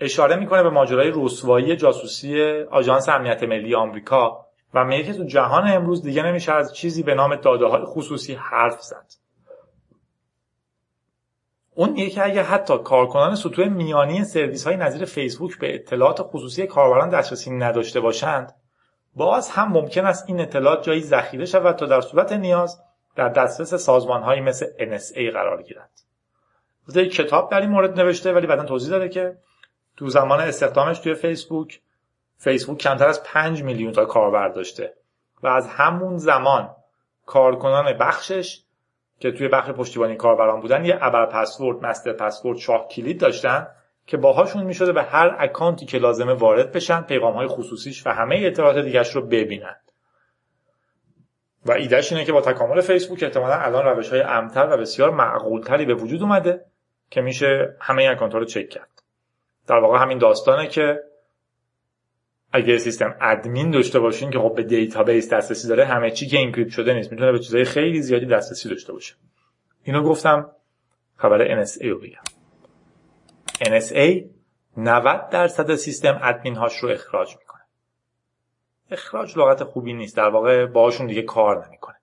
اشاره می‌کنه به ماجرای رسوایی جاسوسی آژانس امنیت ملی آمریکا و میگه که تو جهان امروز دیگه نمیشه از چیزی به نام داده های خصوصی حرف زد اون میگه که اگه حتی کارکنان سطوح میانی سرویس های نظیر فیسبوک به اطلاعات خصوصی کاربران دسترسی نداشته باشند باز هم ممکن است این اطلاعات جایی ذخیره شود تا در صورت نیاز در دسترس سازمان هایی مثل NSA قرار گیرد. یک کتاب در این مورد نوشته ولی بعدا توضیح داده که تو زمان استخدامش توی فیسبوک فیسبوک کمتر از 5 میلیون تا کاربر داشته و از همون زمان کارکنان بخشش که توی بخش پشتیبانی کاربران بودن یه ابر پسورد مستر پسورد شاه کلید داشتن که باهاشون می‌شده به هر اکانتی که لازمه وارد بشن پیغام های خصوصیش و همه اطلاعات دیگرش رو ببینن. و ایدهش اینه که با تکامل فیسبوک احتمالا الان روش های امن‌تر و بسیار معقولتری به وجود اومده. که میشه همه account ها رو چک کرد. در واقع همین داستانه که اگه system admin داشته باشین که خب به database دسترسی داره همه چی که encrypt شده نیست می‌تونه به چیزهای خیلی زیادی دسترسی داشته باشه. اینو گفتم خبر NSA رو بگم. NSA 90 درصد system admin هاش رو اخراج می‌کنه. اخراج لغت خوبی نیست. در واقع باهاشون دیگه کار نمی‌کنه.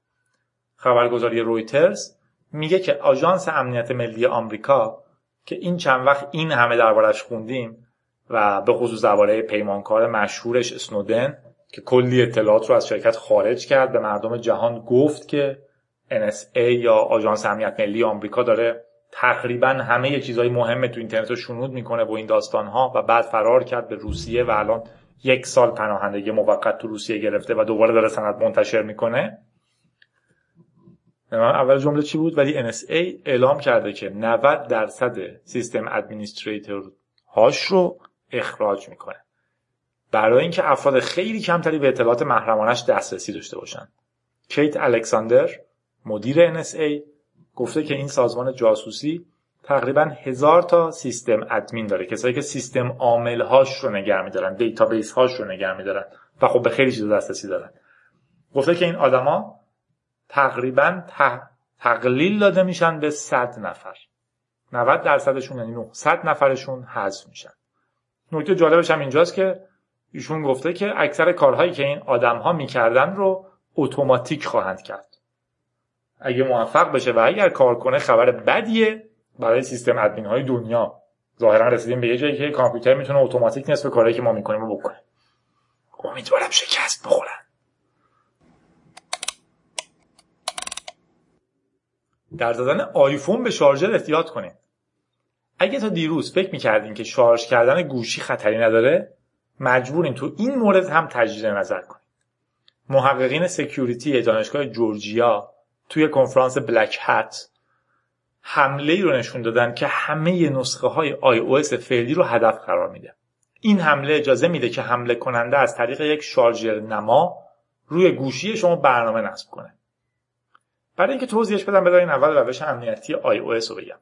خبرگزاری رویترز میگه که آژانس امنیت ملی آمریکا که این چند وقت این همه دربارش خوندیم و به خصوص درباره پیمانکار مشهورش اسنودن که کلی اطلاعات رو از شرکت خارج کرد به مردم جهان گفت که NSA یا آژانس امنیت ملی آمریکا داره تقریبا همه چیزهای مهم تو اینترنت رو شنود می‌کنه با این داستان ها و بعد فرار کرد به روسیه و الان یک سال پناهندگی موقت تو روسیه گرفته و دوباره داره سند منتشر می‌کنه. اول جمله چی بود؟ ولی NSA اعلام کرده که 90 درصد system administrator هاش رو اخراج می‌کنه. برای اینکه افراد خیلی کمتری به اطلاعات محرمانش دسترسی داشته باشند کیت الکساندر مدیر NSA گفته که این سازمان جاسوسی تقریبا هزار تا system admin داره. کسایی که سیستم عامل هاش رو نگه میدارن database هاش رو نگه میدارن و خب به خیلی چیزا دسترسی دارن. گفته که این آدما تقریبا تقلیل داده میشن به 100 نفر. 90 درصدشون یعنی 900 نفرشون حذف میشن. نکته جالبش هم اینجاست که ایشون گفته که اکثر کارهایی که این آدم ها می‌کردن رو اتوماتیک خواهند کرد. اگه موفق بشه و اگر کار کنه خبر بدیه برای سیستم ادمین های دنیا. ظاهرا رسیدیم به یه جایی که کامپیوتر می‌تونه اتوماتیک نصف کارهایی که ما می‌کنیم رو بکنه. امیدوارم شکست بخورن در زدن آیفون به شارژر احتیاط کنید اگه تا دیروز فکر می‌کردین که شارژ کردن گوشی خطری نداره مجبورین تو این مورد هم تجدید نظر کنید محققین security دانشگاه جورجیا توی کنفرانس Black Hat حمله ای رو نشون دادن که همه نسخه های iOS فعلی رو هدف قرار میده. این حمله اجازه میده که حمله کننده از طریق یک شارژر نما روی گوشی شما برنامه نصب کنه. برای اینکه توضیحش بدم بذارین اول روش امنیتی iOS رو بگم.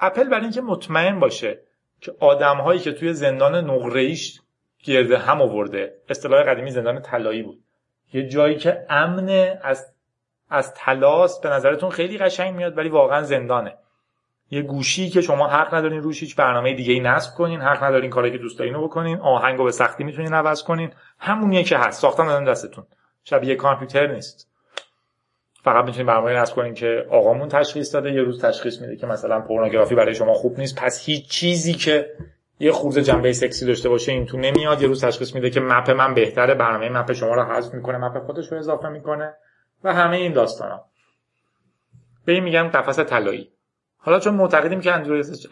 اپل برای اینکه مطمئن باشه که آدم هایی که توی زندان نقره گرده هم آورده اصطلاح قدیمی زندان طلایی بود. یه جایی که امن از از تلاس به نظرتون خیلی قشنگ میاد ولی واقعا زندانه. یه گوشی که شما حق ندارین روش هیچ برنامه دیگه ای نصب کنین حق ندارین کاری که دوست دارین بکنین آهنگو به سختی می‌تونین عوض کنین. همونیه که هست ساختن دادن دستتون. شبیه کامپیوتر نیست. فقط می‌تونین برنامه نصب کنین که آقامون تشخیص داده یه روز تشخیص میده که مثلا پورنوگرافی برای شما خوب نیست پس هیچ چیزی که یه خورده جنبه سکسی داشته باشه این تو نمیاد. یه روز تشخیص میده که مپ من بهتره برنامه مپ شما رو حذف می‌کنه مپ خودش رو اضافه می‌کنه و همه این داستانا. به این میگن قفس طلایی. حالا چون معتقدیم که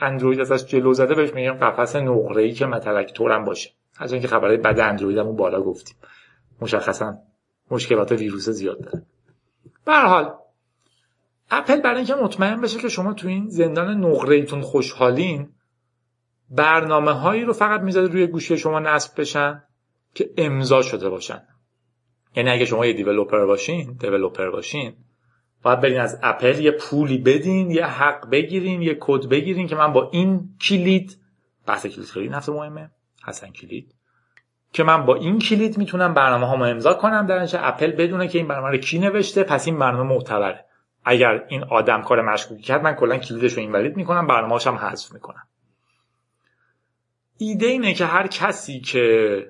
اندروید ازش جلو زده بهش میگیم قفس نقره‌ای که متلک تورم باشه. از اینکه خبرهای بد اندرویدمون بالا گفتیم. مشخصا مشکلات ویروس زیاد داره. به حال اپل برای اینکه مطمئن بشه که شما تو این زندان نقره‌ایتون خوشحالین برنامه هایی رو فقط می‌ذاره روی گوشی شما نصب بشن که امضا شده باشن. یعنی اگه شما یه دیولوپر باشین دیولوپر باشین باید برین از اپل یه پولی بدین یه حق بگیرین یه کد بگیرین که من با این کلید بحث کلید خیلی نفت مهمه حسن کلید. که من با این کلید می‌تونم برنامه ها امضا کنم در نتیجه اپل بدونه که این برنامه رو کی نوشته پس این برنامه معتبره. اگر این آدم کار مشکوکی کرد من کلا کلیدش رو اینولید می‌کنم برنامه هم حذف می‌کنم. ایده اینه که هر کسی که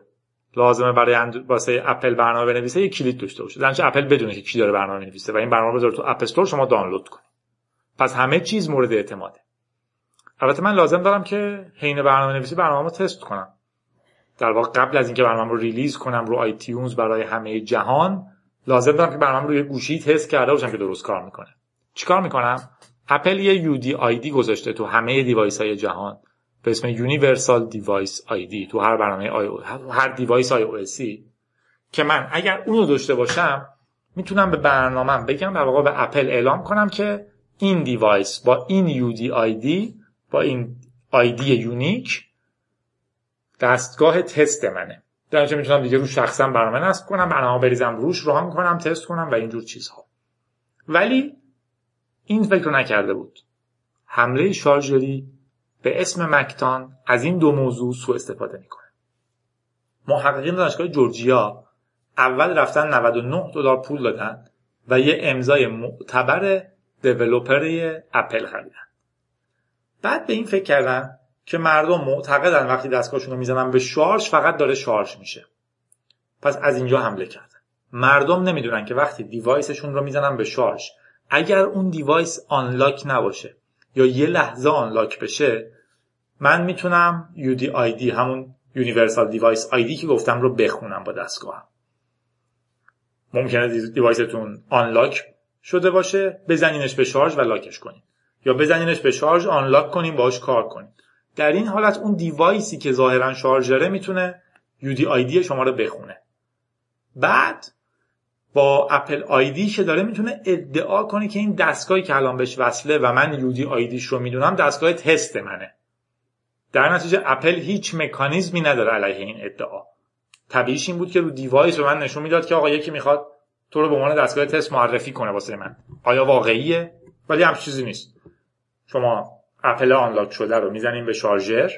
لازمه برای. واسه اپل برنامه بنویسه یه کلید داشته باشه. در اپل بدونه که کی داره برنامه بنویسه و این برنامه بذاره تو App Store شما دانلود کنید. پس همه چیز مورد اعتماده. البته من لازم دارم که حین برنامه نویسی برنامه تست کنم. در واقع قبل از اینکه برنامه رو release کنم رو iTunes برای همه جهان لازم دارم که برنامه رو یه گوشی تست کرده باشم که درست کار می‌کنه. چیکار می‌کنم؟ اپل یه UDID گذاشته تو همه device های جهان. به اسم Universal Device ID تو هر برنامه آی هر device iOS که من اگر اونو داشته باشم می‌تونم به برنامهم بگم در واقع به اپل اعلام کنم که این device با این UDID با این ID unique دستگاه تست منه. در می‌تونم دیگه رو شخصا برنامه نصب کنم برنامه بریزم روش run کنم تست کنم و اینجور چیزها. ولی این فکر رو نکرده بود. حمله شارژری به اسم مکتان از این دو موضوع سوء استفاده می‌کنه. محققین دانشگاه جورجیا اول رفتن 99 دلار پول دادن و یه امضای معتبر دیولوپر اپل خریدن. بعد به این فکر کردن که مردم معتقدن وقتی دستگاهشون رو می‌زنن به شارژ فقط داره شارژ میشه. پس از اینجا حمله کردن مردم نمی‌دونن که وقتی device شون رو می‌زنن به شارژ اگر اون device unlock نباشه یا یه لحظه unlock بشه من می‌تونم UDID همون Universal Device ID که گفتم رو بخونم با دستگاهم. ممکنه device تون unlock شده باشه بزنینش به شارژ و lock ش کنین. یا بزنینش به شارژ unlock کنین باش کار کنین. در این حالت اون device ی که ظاهرا شارژره می‌تونه UDID شما رو بخونه. بعد با Apple ID که داره می‌تونه ادعا کنه که این دستگاهی که الان بهش وصله و من UDID ش رو می‌دونم دستگاه تست منه. در نتیجه اپل هیچ مکانیزمی نداره علیه این ادعا. طبیعیش این بود که رو device به من نشون می‌داد که آقا یکی می‌خواد تو رو به عنوان دستگاه تست معرفی کنه واسه من. آیا واقعیه؟ ولی هم چیزی نیست. شما اپل unlock شده رو می‌زنیم به شارژر.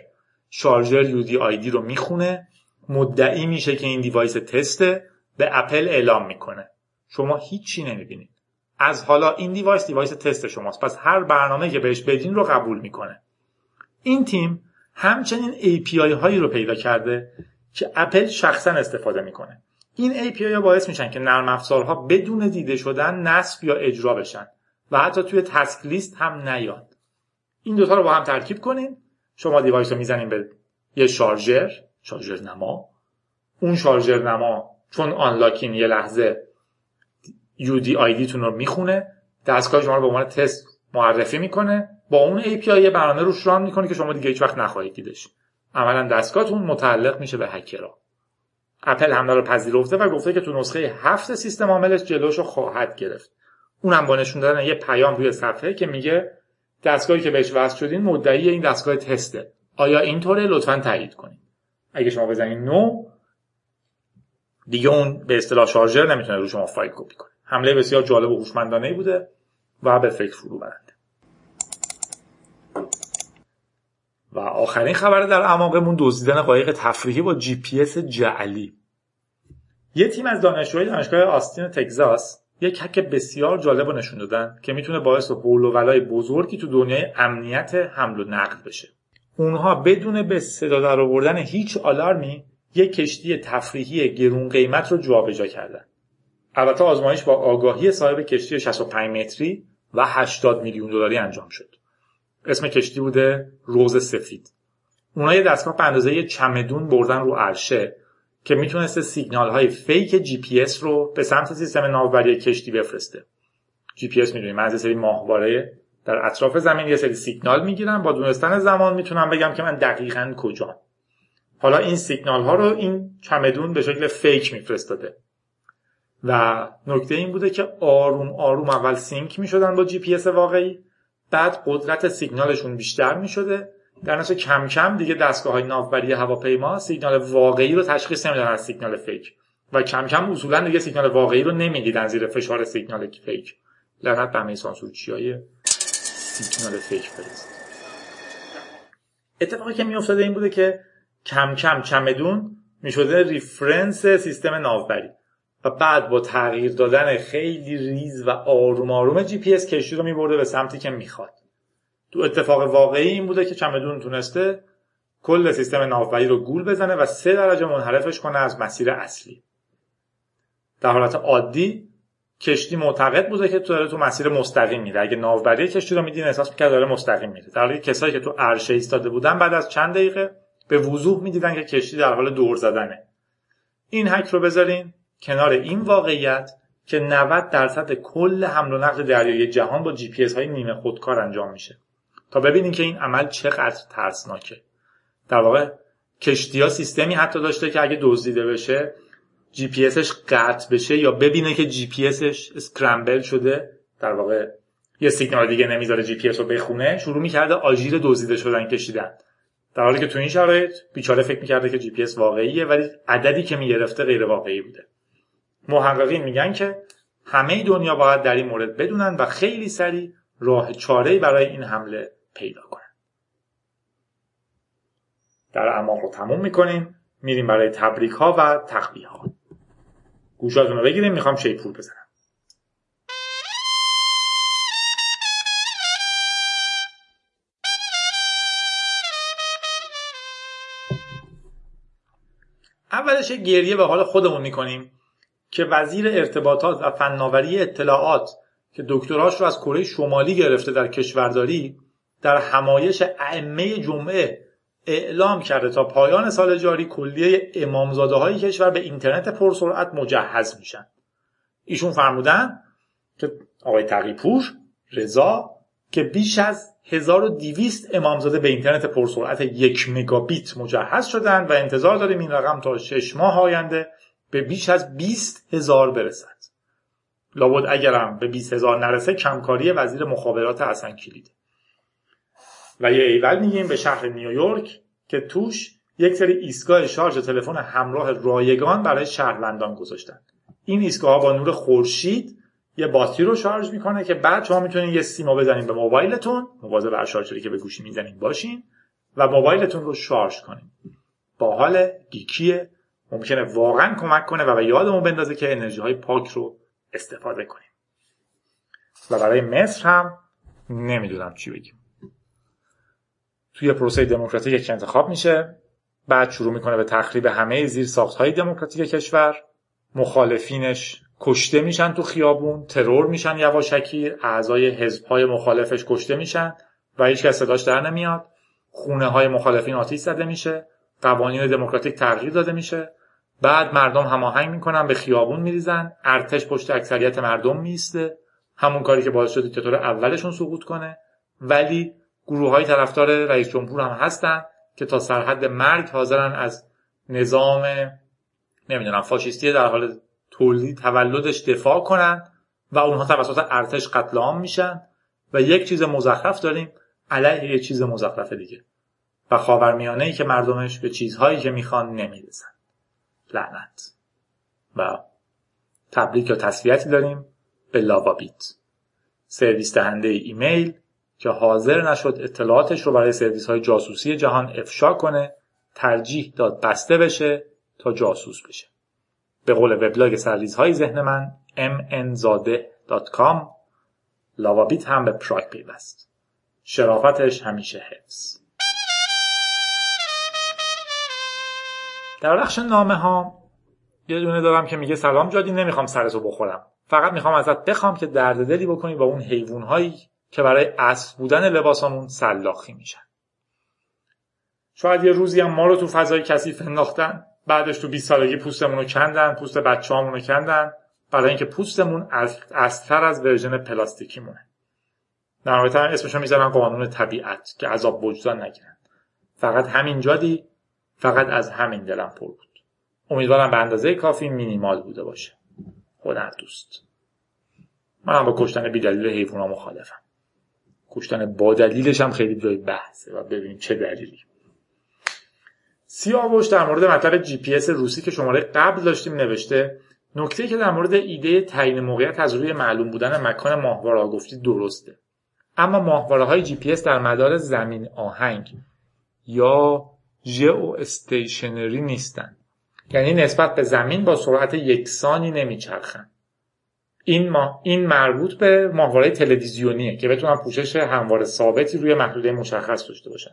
شارژر UDID رو می‌خونه. مدعی میشه که این device تسته. به اپل اعلام می‌کنه. شما هیچی نمی‌بینید. از حالا این device device تست شماست. پس هر برنامه که بهش بدین رو قبول می‌کنه. این تیم همچنین API هایی رو پیدا کرده که اپل شخصا استفاده می‌کنه. این API ها باعث میشن که نرم افزارها بدون دیده شدن نصب یا اجرا بشن و حتی توی task list هم نیاد. این دوتا رو با هم ترکیب کنین. شما device رو می‌زنین به یه شارژر شارژر نما. اون شارژر نما چون unlock ین یه لحظه UDID تون رو می‌خونه دستگاه شما رو به عنوان تست معرفی می‌کنه. با اون API یه برنامه روش run می‌کنه که شما دیگه هیچ وقت نخواهید دیدش. عملا دستگاهتون متعلق میشه به هکرها. اپل حمله رو پذیرفته و گفته که تو نسخه هفت سیستم عاملش جلوشو خواهد گرفت. اونم با نشون دادن یه پیام روی صفحه که میگه دستگاهی که بهش وصل شدین مدعی این دستگاه تسته. آیا اینطوره؟ لطفا تایید کنید اگه شما بزنید no دیگه اون به اصطلاح شارژر نمی‌تونه رو شما فایل کپی کنه. حمله بسیار جالب و هوشمندانه بوده و به فکر فرو برنده و آخرین خبر در اعماقمون دزدیدن قایق تفریحی با جی پی اس جعلی. یه تیم از دانشجوهای دانشگاه آستین تگزاس یک هک بسیار جالب رو نشون دادن که می‌تونه باعث حول و ولای بزرگی تو دنیای امنیت حمل و نقل بشه. اونها بدون به صدا در آوردن هیچ آلارمی یک کشتی تفریحی گرون قیمت رو جابجا کردن. البته آزمایش با آگاهی صاحب کشتی 65 متری و 80 میلیون دلاری انجام شد. اسم کشتی بوده روز سفید. اونا یه دستگاه به اندازه چمدون بردن رو عرشه که می‌تونسته سیگنال های fake جی پی اس رو به سمت سیستم ناوبری کشتی بفرسته. جی پی اس می‌دونیم از سری ماهواره در اطراف زمین یه سری سیگنال می‌گیرن با دونستن زمان می‌تونم بگم که من دقیقا کجا حالا این سیگنال ها رو این چمدون به شکل fake میفرستاده. و نکته این بوده که آروم آروم اول sync می‌شدن با جی پی اس واقعی بعد قدرت سیگنالشون بیشتر می‌شده در نتیجه کم کم دیگه دستگاه های ناوبری هواپیما سیگنال واقعی رو تشخیص نمیدن از سیگنال fake. و کم کم اصولا دیگه سیگنال واقعی رو نمی‌دیدن زیر فشار سیگنال fake. لعنت به همه سانسورچی های سیگنال fake فرست. اتفاقی که میافتاده این بوده که کم کم چمدون می‌شده reference سیستم ناوبری. و بعد با تغییر دادن خیلی ریز و آروم آروم جی پی اس کشتی رو میبرده به سمتی که می‌خواد. تو اتفاق واقعی این بوده که چمدون تونسته کل سیستم ناوبری رو گول بزنه و سه درجه منحرفش کنه از مسیر اصلی. در حالت عادی کشتی معتقد بوده که تو داره تو مسیر مستقیم میره. اگه ناوبری کشتی رو میدین احساس می‌کرد داره مستقیم میره. در حالی کسایی که تو عرشه ایستاده بودن بعد از چند دقیقه به وضوح می‌دیدن که کشتی در حال دور زدنه. این هک رو بذارین کنار این واقعیت که 90 درصد کل حمل و نقل دریایی جهان با جی پی های نیمه خودکار انجام میشه. تا ببینیم که این عمل چقدر ترسناکه. در واقع کشتی ها سیستمی حتی داشته که اگه دزدیده بشه جی پی اسش قطع بشه یا ببینه که جی پی اسش scramble شده در واقع یه سیگنال دیگه نمی‌ذاره جی پی اس رو بخونه شروع می‌کرده آژیر دزدیده شدن کشیدن. در حالی که تو این شرایط بیچاره فکر می‌کرده که جی پی اس واقعیه ولی عددی که می‌گرفته غیر واقعی بوده. محققین میگن که همه دنیا باید در این مورد بدونن و خیلی سریع راه چاره برای این حمله پیدا کنن. در اعماق رو تموم می‌کنیم. میریم برای تبریک ها و تخبیه ها گوشاتون رو بگیریم. می‌خوام شیپور بزنم. اولش گریه به حال خودمون می‌کنیم که وزیر ارتباطات و فناوری اطلاعات که دکتراش رو از کره شمالی گرفته در کشورداری در همایش ائمه جمعه اعلام کرده تا پایان سال جاری کلیه امامزاده های کشور به اینترنت پرسرعت مجهز میشن. ایشون فرمودن که آقای تقیپور رضا که بیش از 1200 امامزاده به اینترنت پرسرعت یک مگابیت مجهز شدن و انتظار داریم این رقم تا 6 ماه آینده به بیش از 20 هزار برسد. لابد اگرم به 20 هزار نرسه کمکاری وزیر مخابرات حسن کلیده و یه ایول میگیم به شهر نیویورک که توش یک سری ایستگاه شارژ تلفن همراه رایگان برای شهروندان گذاشتن. این ایستگاه با نور خورشید یه باتری رو شارژ می‌کنه که بعد شما می‌تونید یه سیما بزنین به موبایلتون مواظب بر شارژری که به گوشی می‌زنین باشین و موبایلتون رو شارژ کنین با حال گیکیه ممکنه واقعا کمک کنه و به یادمون بندازه که انرژی های پاک رو استفاده کنیم. و برای مصر هم نمی‌دونم چی بگیم. توی پروسه دموکراتیک که انتخاب میشه بعد شروع می‌کنه به تخریب همه زیر ساخت های دموکراتیک کشور. مخالفینش کشته میشن تو خیابون ترور میشن یواشکی اعضای حزب های مخالفش کشته میشن و هیچ کس صداش در نمیاد. خونه های مخالفین آتیش زده میشه قوانین دموکراتیک تغییر داده میشه. بعد مردم هماهنگ می‌کنن به خیابون میریزن ارتش پشت اکثریت مردم میسته همون کاری که باعث شد دیکتاتور اولشون سقوط کنه. ولی گروه های طرفدار رئیس جمهور هم هستن که تا سرحد مرگ حاضرن از نظام نمی‌دونم فاشیستی در حال تولید تولدش دفاع کنن و اونها توسط ارتش قتل عام میشن و یک چیز مزخرف داریم علیه یک چیز مزخرف دیگه. و خاورمیانه ای که مردمش به چیزهایی که می‌خوان نمی‌رسن. لعنت. و تبریک یا تسلیتی داریم به لاوابیت. سرویس دهنده ایمیل که حاضر نشد اطلاعاتش رو برای سرویس های جاسوسی جهان افشا کنه ترجیح داد بسته بشه تا جاسوس بشه. به قول وبلاگ سرریزهای ذهن من mnzade.com لاوابیت هم به پراگ پیوست. شرافتش همیشه حفظ. در بخش نامه ها یه دونه دارم که میگه سلام جادی نمی‌خوام سرتو بخورم. فقط می‌خوام ازت بخوام که درد دلی بکنی با اون حیوان هایی که برای اصل بودن لباسامون سلاخی میشن. شاید یه روزی هم ما رو تو فضای کثیف انداختن بعدش تو 20 سالگی پوستمون رو کندن پوست بچه رو کندن برای اینکه پوستمون اصلتر از ورژن پلاستیکی مونه در نهایتا اسمش رو می‌ذارن قانون طبیعت که عذاب وجدان نگیرن. فقط همین جادی فقط از همین دلم پر بود. امیدوارم به اندازه کافی مینیمال بوده باشه. خدا دوست من هم با کشتن بیدلیل حیوان ها مخالفم. کشتن با دلیلش هم خیلی جای بحثه و ببینیم چه دلیلی. سیاوش در مورد مطلب جی پی اس روسی که شماره قبل داشتیم نوشته نکته که در مورد ایده تعیین موقعیت از روی معلوم بودن مکان ماهواره گفتی درسته. اما ماهواره های جی پی اس در مدار زمین آهنگ یا geostationary نیستن. یعنی نسبت به زمین با سرعت یکسانی نمیچرخن. این ما این مربوط به ماهواره تلویزیونیه که بتونن پوشش همواره ثابتی روی محدوده مشخص داشته باشن.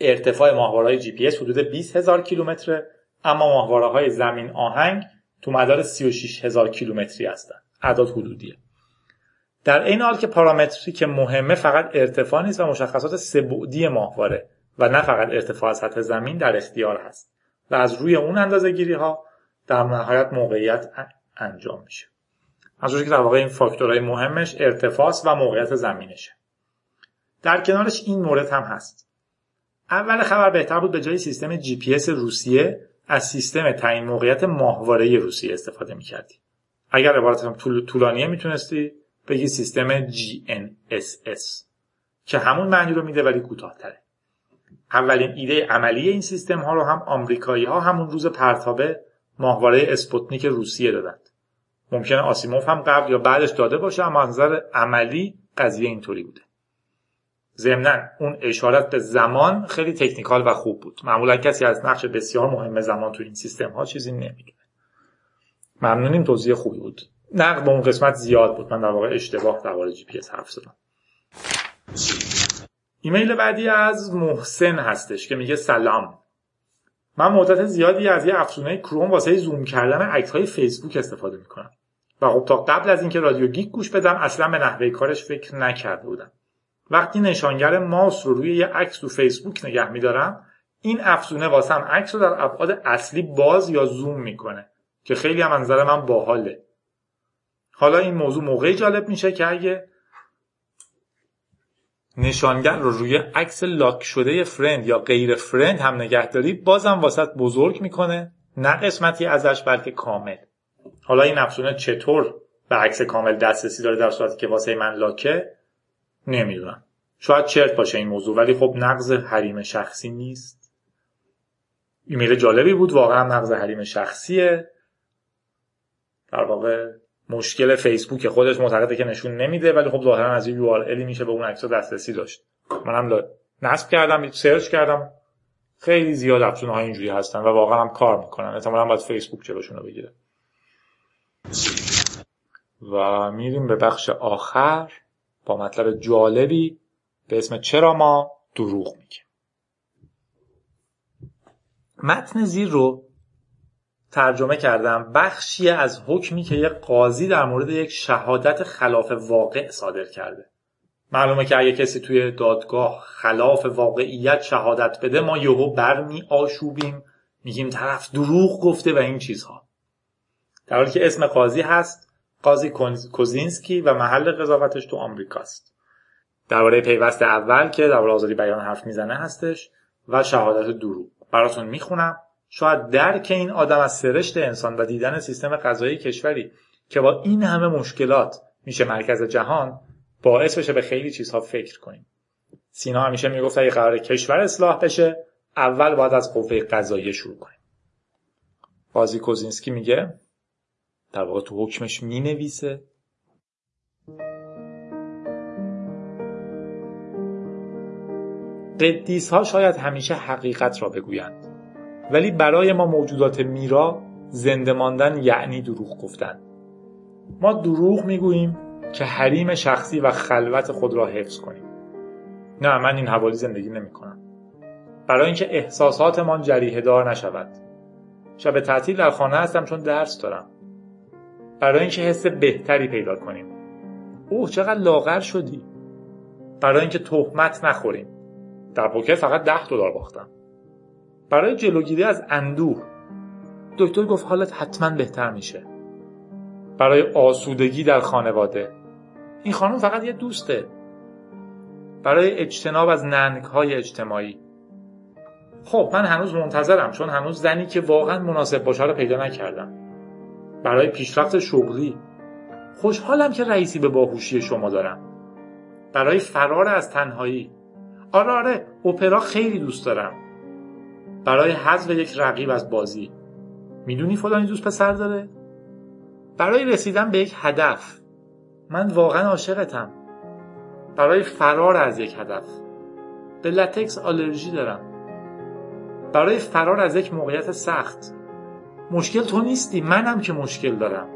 ارتفاع ماهواره جی پی اس حدود 20 هزار کیلومتره اما ماهواره های زمین آهنگ تو مدار 36 هزار کیلومتری هستن. اعداد حدودیه. در این حال که پارامتری که مهمه فقط ارتفاع نیست و مشخصات سه‌بعدی ماهواره و نه فقط ارتفاع از سطح زمین در اختیار هست و از روی اون اندازه گیری ها در نهایت موقعیت انجام میشه. از که در واقع این فاکتورهای مهمش ارتفاع و موقعیت زمینشه. در کنارش این مورد هم هست. اول خبر بهتر بود به جای سیستم جی پی اس روسیه از سیستم تعیین موقعیت ماهواره روسیه استفاده می‌کردی. اگر عبارتم طول، طولانیه می‌تونستی بگی سیستم GNSS که همون معنی رو میده ولی کوتاهتره. اولین ایده عملی این سیستم ها رو هم آمریکایی ها همون روز پرتابه ماهواره اسپوتنیک روسیه دادند ممکنه آسیموف هم قبل یا بعدش داده باشه اما نظر عملی قضیه اینطوری بوده. ضمنا اون اشارت به زمان خیلی technical و خوب بود. معمولا کسی از نقش بسیار مهم زمان تو این سیستم ها چیزی نمی‌دونه ممنونیم توضیح خوبی بود. نقد به اون قسمت زیاد بود. من در واقع اشتباه در جی پی اس حرف زدم. ایمیل بعدی از محسن هستش که میگه سلام. من مدت زیادی از یه افزونه کروم واسه زوم کردن عکس های فیسبوک استفاده می‌کنم. و خب تا قبل از اینکه رادیو گیک گوش بدم اصلا به نحوه کارش فکر نکرده بودم. وقتی نشانگر ماوس رو روی یه عکس تو فیسبوک نگه میدارم این افزونه واسم عکس رو در ابعاد اصلی باز یا زوم می‌کنه که خیلی هم نظر من باحاله. حالا این موضوع موقعی جالب میشه که اگه نشانگر رو روی عکس لاک شده فرند یا غیر فرند هم نگهداری بازم واسط بزرگ می‌کنه نه قسمتی ازش بلکه کامل. حالا این افزونه چطور به عکس کامل دسترسی داره در صورتی که واسه من لاکه؟ نمی‌دونم. شاید چرت باشه این موضوع ولی خب نقض حریم شخصی نیست. ایمیل جالبی بود واقعا نقض حریم شخصیه. در واقع مشکل فیسبوک خودش معتقده که نشون نمیده ولی خب ظاهرا از یه URL میشه به اون عکس دسترسی داشت. منم نصب کردم سرچ کردم. خیلی زیاد افزونه های اینجوری هستن و واقعا هم کار می‌کنن. احتمالا باید فیسبوک جلوشون رو بگیره. و میریم به بخش آخر با مطلب جالبی به اسم چرا ما دروغ میگیم. متن زیر رو ترجمه کردم. بخشی از حکمی که یک قاضی در مورد یک شهادت خلاف واقع صادر کرده. معلومه که اگه کسی توی دادگاه خلاف واقعیت شهادت بده ما یهو برمی آشوبیم میگیم طرف دروغ گفته و این چیزها. در حالی که اسم قاضی هست قاضی کوزینسکی و محل قضاوتش تو آمریکاست. درباره پیوست اول که درباره آزادی بیان حرف می‌زنه هستش و شهادت دروغ. براتون می‌خونم. شاید درک این آدم از سرشت انسان و دیدن سیستم قضایی کشوری که با این همه مشکلات میشه مرکز جهان باعث بشه به خیلی چیزها فکر کنیم. سینا همیشه می‌گفت اگه قرار کشور اصلاح بشه اول باید از قوه قضاییه شروع کنیم. قاضی کوزینسکی میگه در واقع تو حکمش می‌نویسه. قدیس ها شاید همیشه حقیقت را بگویند ولی برای ما موجودات میرا زنده ماندن یعنی دروغ گفتن. ما دروغ می‌گوییم که حریم شخصی و خلوت خود را حفظ کنیم. نه من این حوالی زندگی نمی کنم برای اینکه احساساتمان جریه دار نشود. شب تعطیل در خانه هستم چون درس دارم. برای اینکه حس بهتری پیدا کنیم. اوه چقدر لاغر شدی. برای اینکه تهمت نخوریم. در پوکر فقط ده دلار باختم. برای جلوگیری از اندوه. دکتر گفت حالت حتما بهتر میشه. برای آسودگی در خانواده. این خانم فقط یه دوسته. برای اجتناب از ننگ های اجتماعی. خب من هنوز منتظرم چون هنوز زنی که واقعا مناسب باشه رو پیدا نکردم. برای پیشرفت شغلی. خوشحالم که رئیسی به باهوشی شما دارم. برای فرار از تنهایی. آره آره اپرا خیلی دوست دارم. برای حذف یک رقیب از بازی. می‌دونی فلانی دوست پسر داره؟ برای رسیدن به یک هدف. من واقعا عاشقتم. برای فرار از یک هدف. به لتکس آلرژی دارم. برای فرار از یک موقعیت سخت. مشکل تو نیستی منم که مشکل دارم.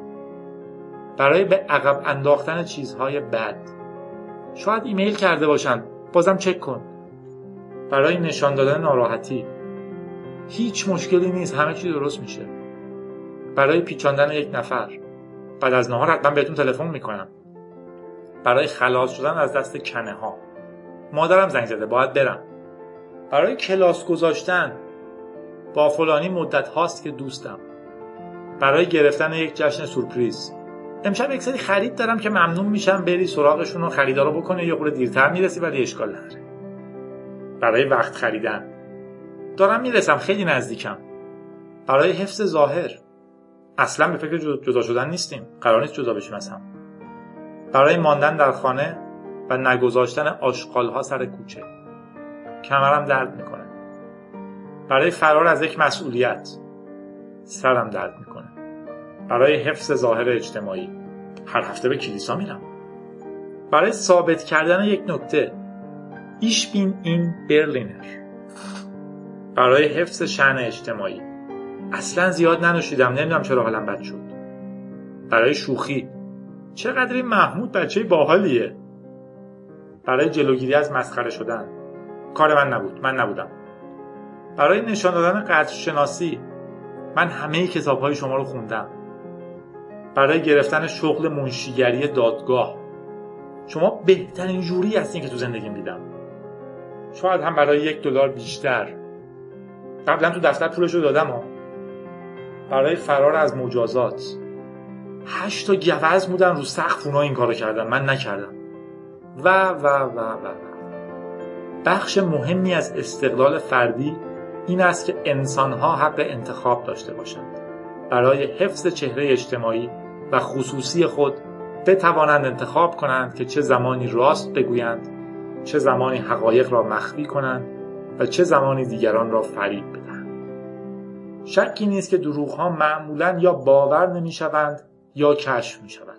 برای به عقب انداختن چیزهای بد. شاید ایمیل کرده باشن بازم چک کن. برای نشان دادن ناراحتی. هیچ مشکلی نیست همه چی درست میشه. برای پیچاندن یک نفر. بعد از نهار حتما بهتون تلفن می‌کنم. برای خلاص شدن از دست کنه ها مادرم زنگ زده باید برم. برای کلاس گذاشتن با فلانی مدت هاست که دوستم. برای گرفتن یک جشن سورپریز. امشب یک سری خرید دارم که ممنون میشم بری سراغشون و خریدارو بکنه یه خورده دیرتر می‌رسی ولی اشکال نداره. برای وقت خریدن. دارم می‌رسم خیلی نزدیکم. برای حفظ ظاهر. اصلا به فکر جدا شدن نیستیم. قرار نیست جدا بشیم از هم. برای ماندن در خانه و نگذاشتن آشغال ها سر کوچه. کمرم درد می‌کنه. برای فرار از یک مسئولیت. سرم درد می‌کنه. برای حفظ ظاهر اجتماعی. هر هفته به کلیسا میرم. برای ثابت کردن یک نکته. ایش بین این برلینر برای حفظ شعن اجتماعی. اصلا زیاد ننوشیدم. نمی‌دونم چرا حالم بد شد. برای شوخی. چقدر این محمود بچه باحالیه. برای جلوگیری از مسخره شدن. کار من نبود. من نبودم. برای نشان دادن قدر شناسی من همه کتاب های شما رو خوندم. برای گرفتن شغل منشیگری دادگاه. شما بهترین جوری هستین که تو زندگیم دیدم شاید هم برای یک دلار بیشتر. قبلا تو دفتر پولش رو دادم ها. برای فرار از مجازات. هشت تا گوز بودن رو سقف اونا این کارو کردن. من نکردم. و و و و. بخش مهمی از استقلال فردی این است که انسانها حق انتخاب داشته باشند. برای حفظ چهره اجتماعی و خصوصی خود بتوانند انتخاب کنند که چه زمانی راست بگویند چه زمانی حقایق را مخفی کنند و چه زمانی دیگران را فریب بدهند. شکی نیست که دروغ ها معمولا یا باور نمی شوند یا کشف می شوند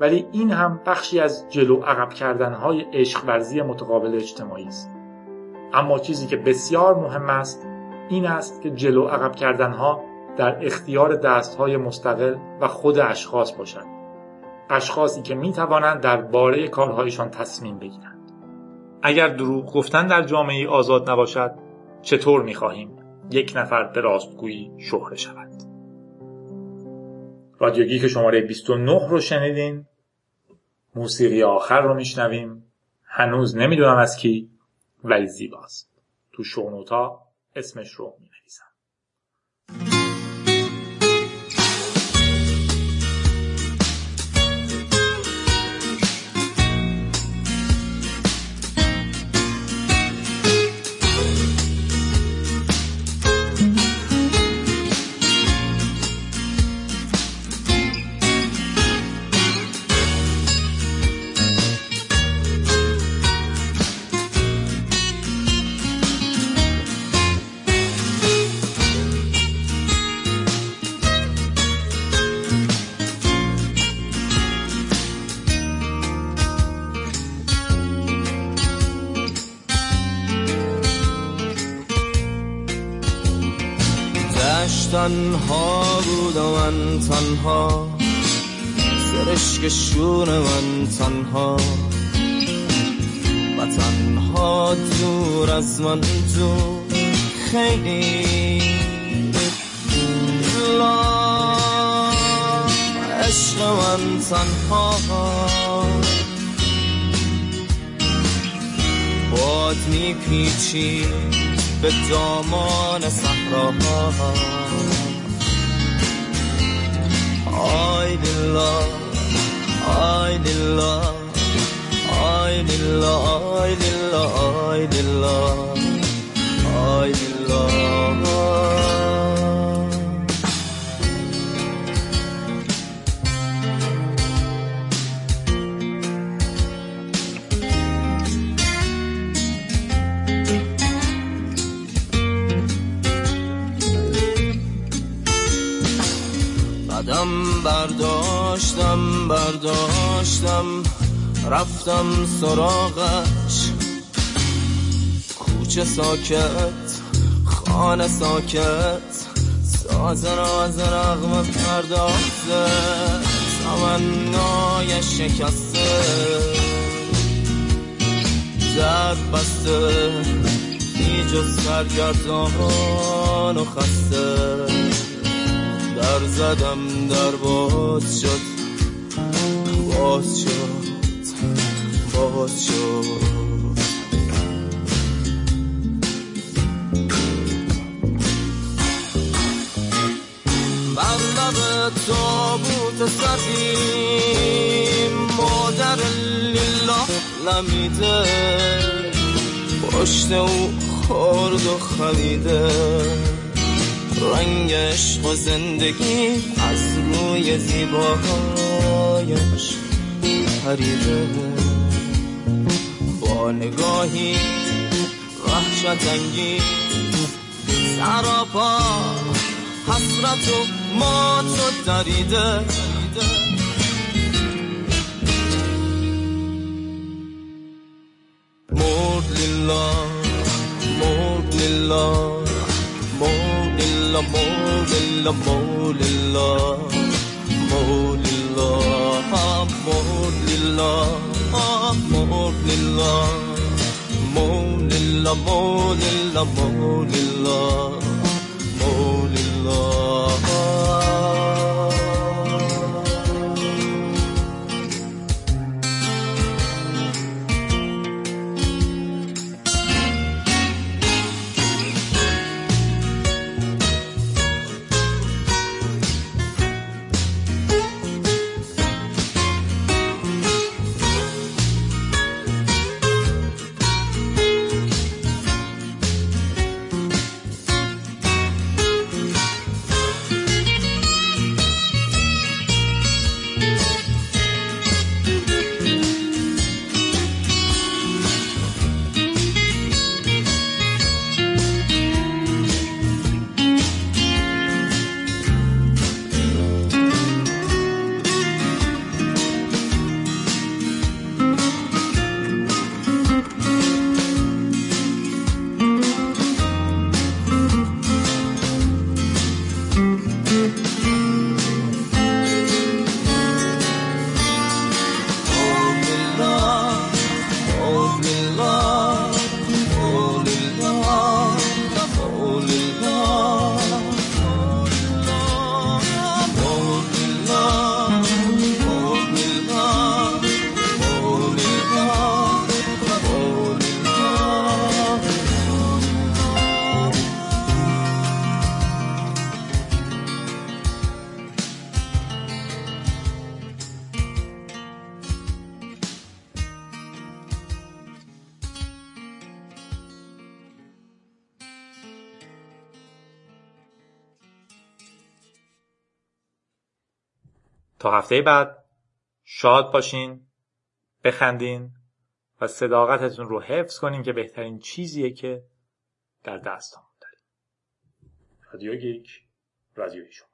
ولی این هم بخشی از جلو عقب کردن های عشق ورزی متقابل اجتماعی است. اما چیزی که بسیار مهم است این است که جلو عقب کردن ها در اختیار دست های مستقل و خود اشخاص باشند. اشخاصی که می توانند درباره کارهایشان تصمیم بگیرند. اگر دروغ گفتن در جامعه آزاد نباشد چطور می خواهیم یک نفر به راستگویی شهره شود؟ رادیو گیک شماره 29 رو شنیدین. موسیقی آخر رو میشنویم. هنوز نمی‌دونم از کی ولی زیباست. تو شونوتا اسمش رو تنها بودم من تنها. سرشک شور من تنها. و تنها دور از من دور خیلی لا عشق من تنها. باد میپیچی به دامان صحراها. i aydınlar, love. I aydınlar, love. برداشتم برداشتم رفتم سراغش. کوچه ساکت خانه ساکت ساز راز رغم پردازه تمنای شکسته. در بسته جز سرگردان و خسته. در زدم در باز شد. باز شد باز شد. بر لب تابوت سفیم مادر لیلا لمیده. پشت او خورد و خمیده. رنگ عشق و زندگی از روی زیبایش پریده با نگاهی وحشت انگیز سراپا حسرت و مات و دریده. مرد لیلا مرد لیلا مرد لیلا مرد لیلا مرد لیلا مرد لیلا مرد لیلا مرد لیلا مرد هفته بعد شاد باشین بخندین و صداقتتون رو حفظ کنین که بهترین چیزیه که در دستمون داریم. رادیو گیک رادیوی شما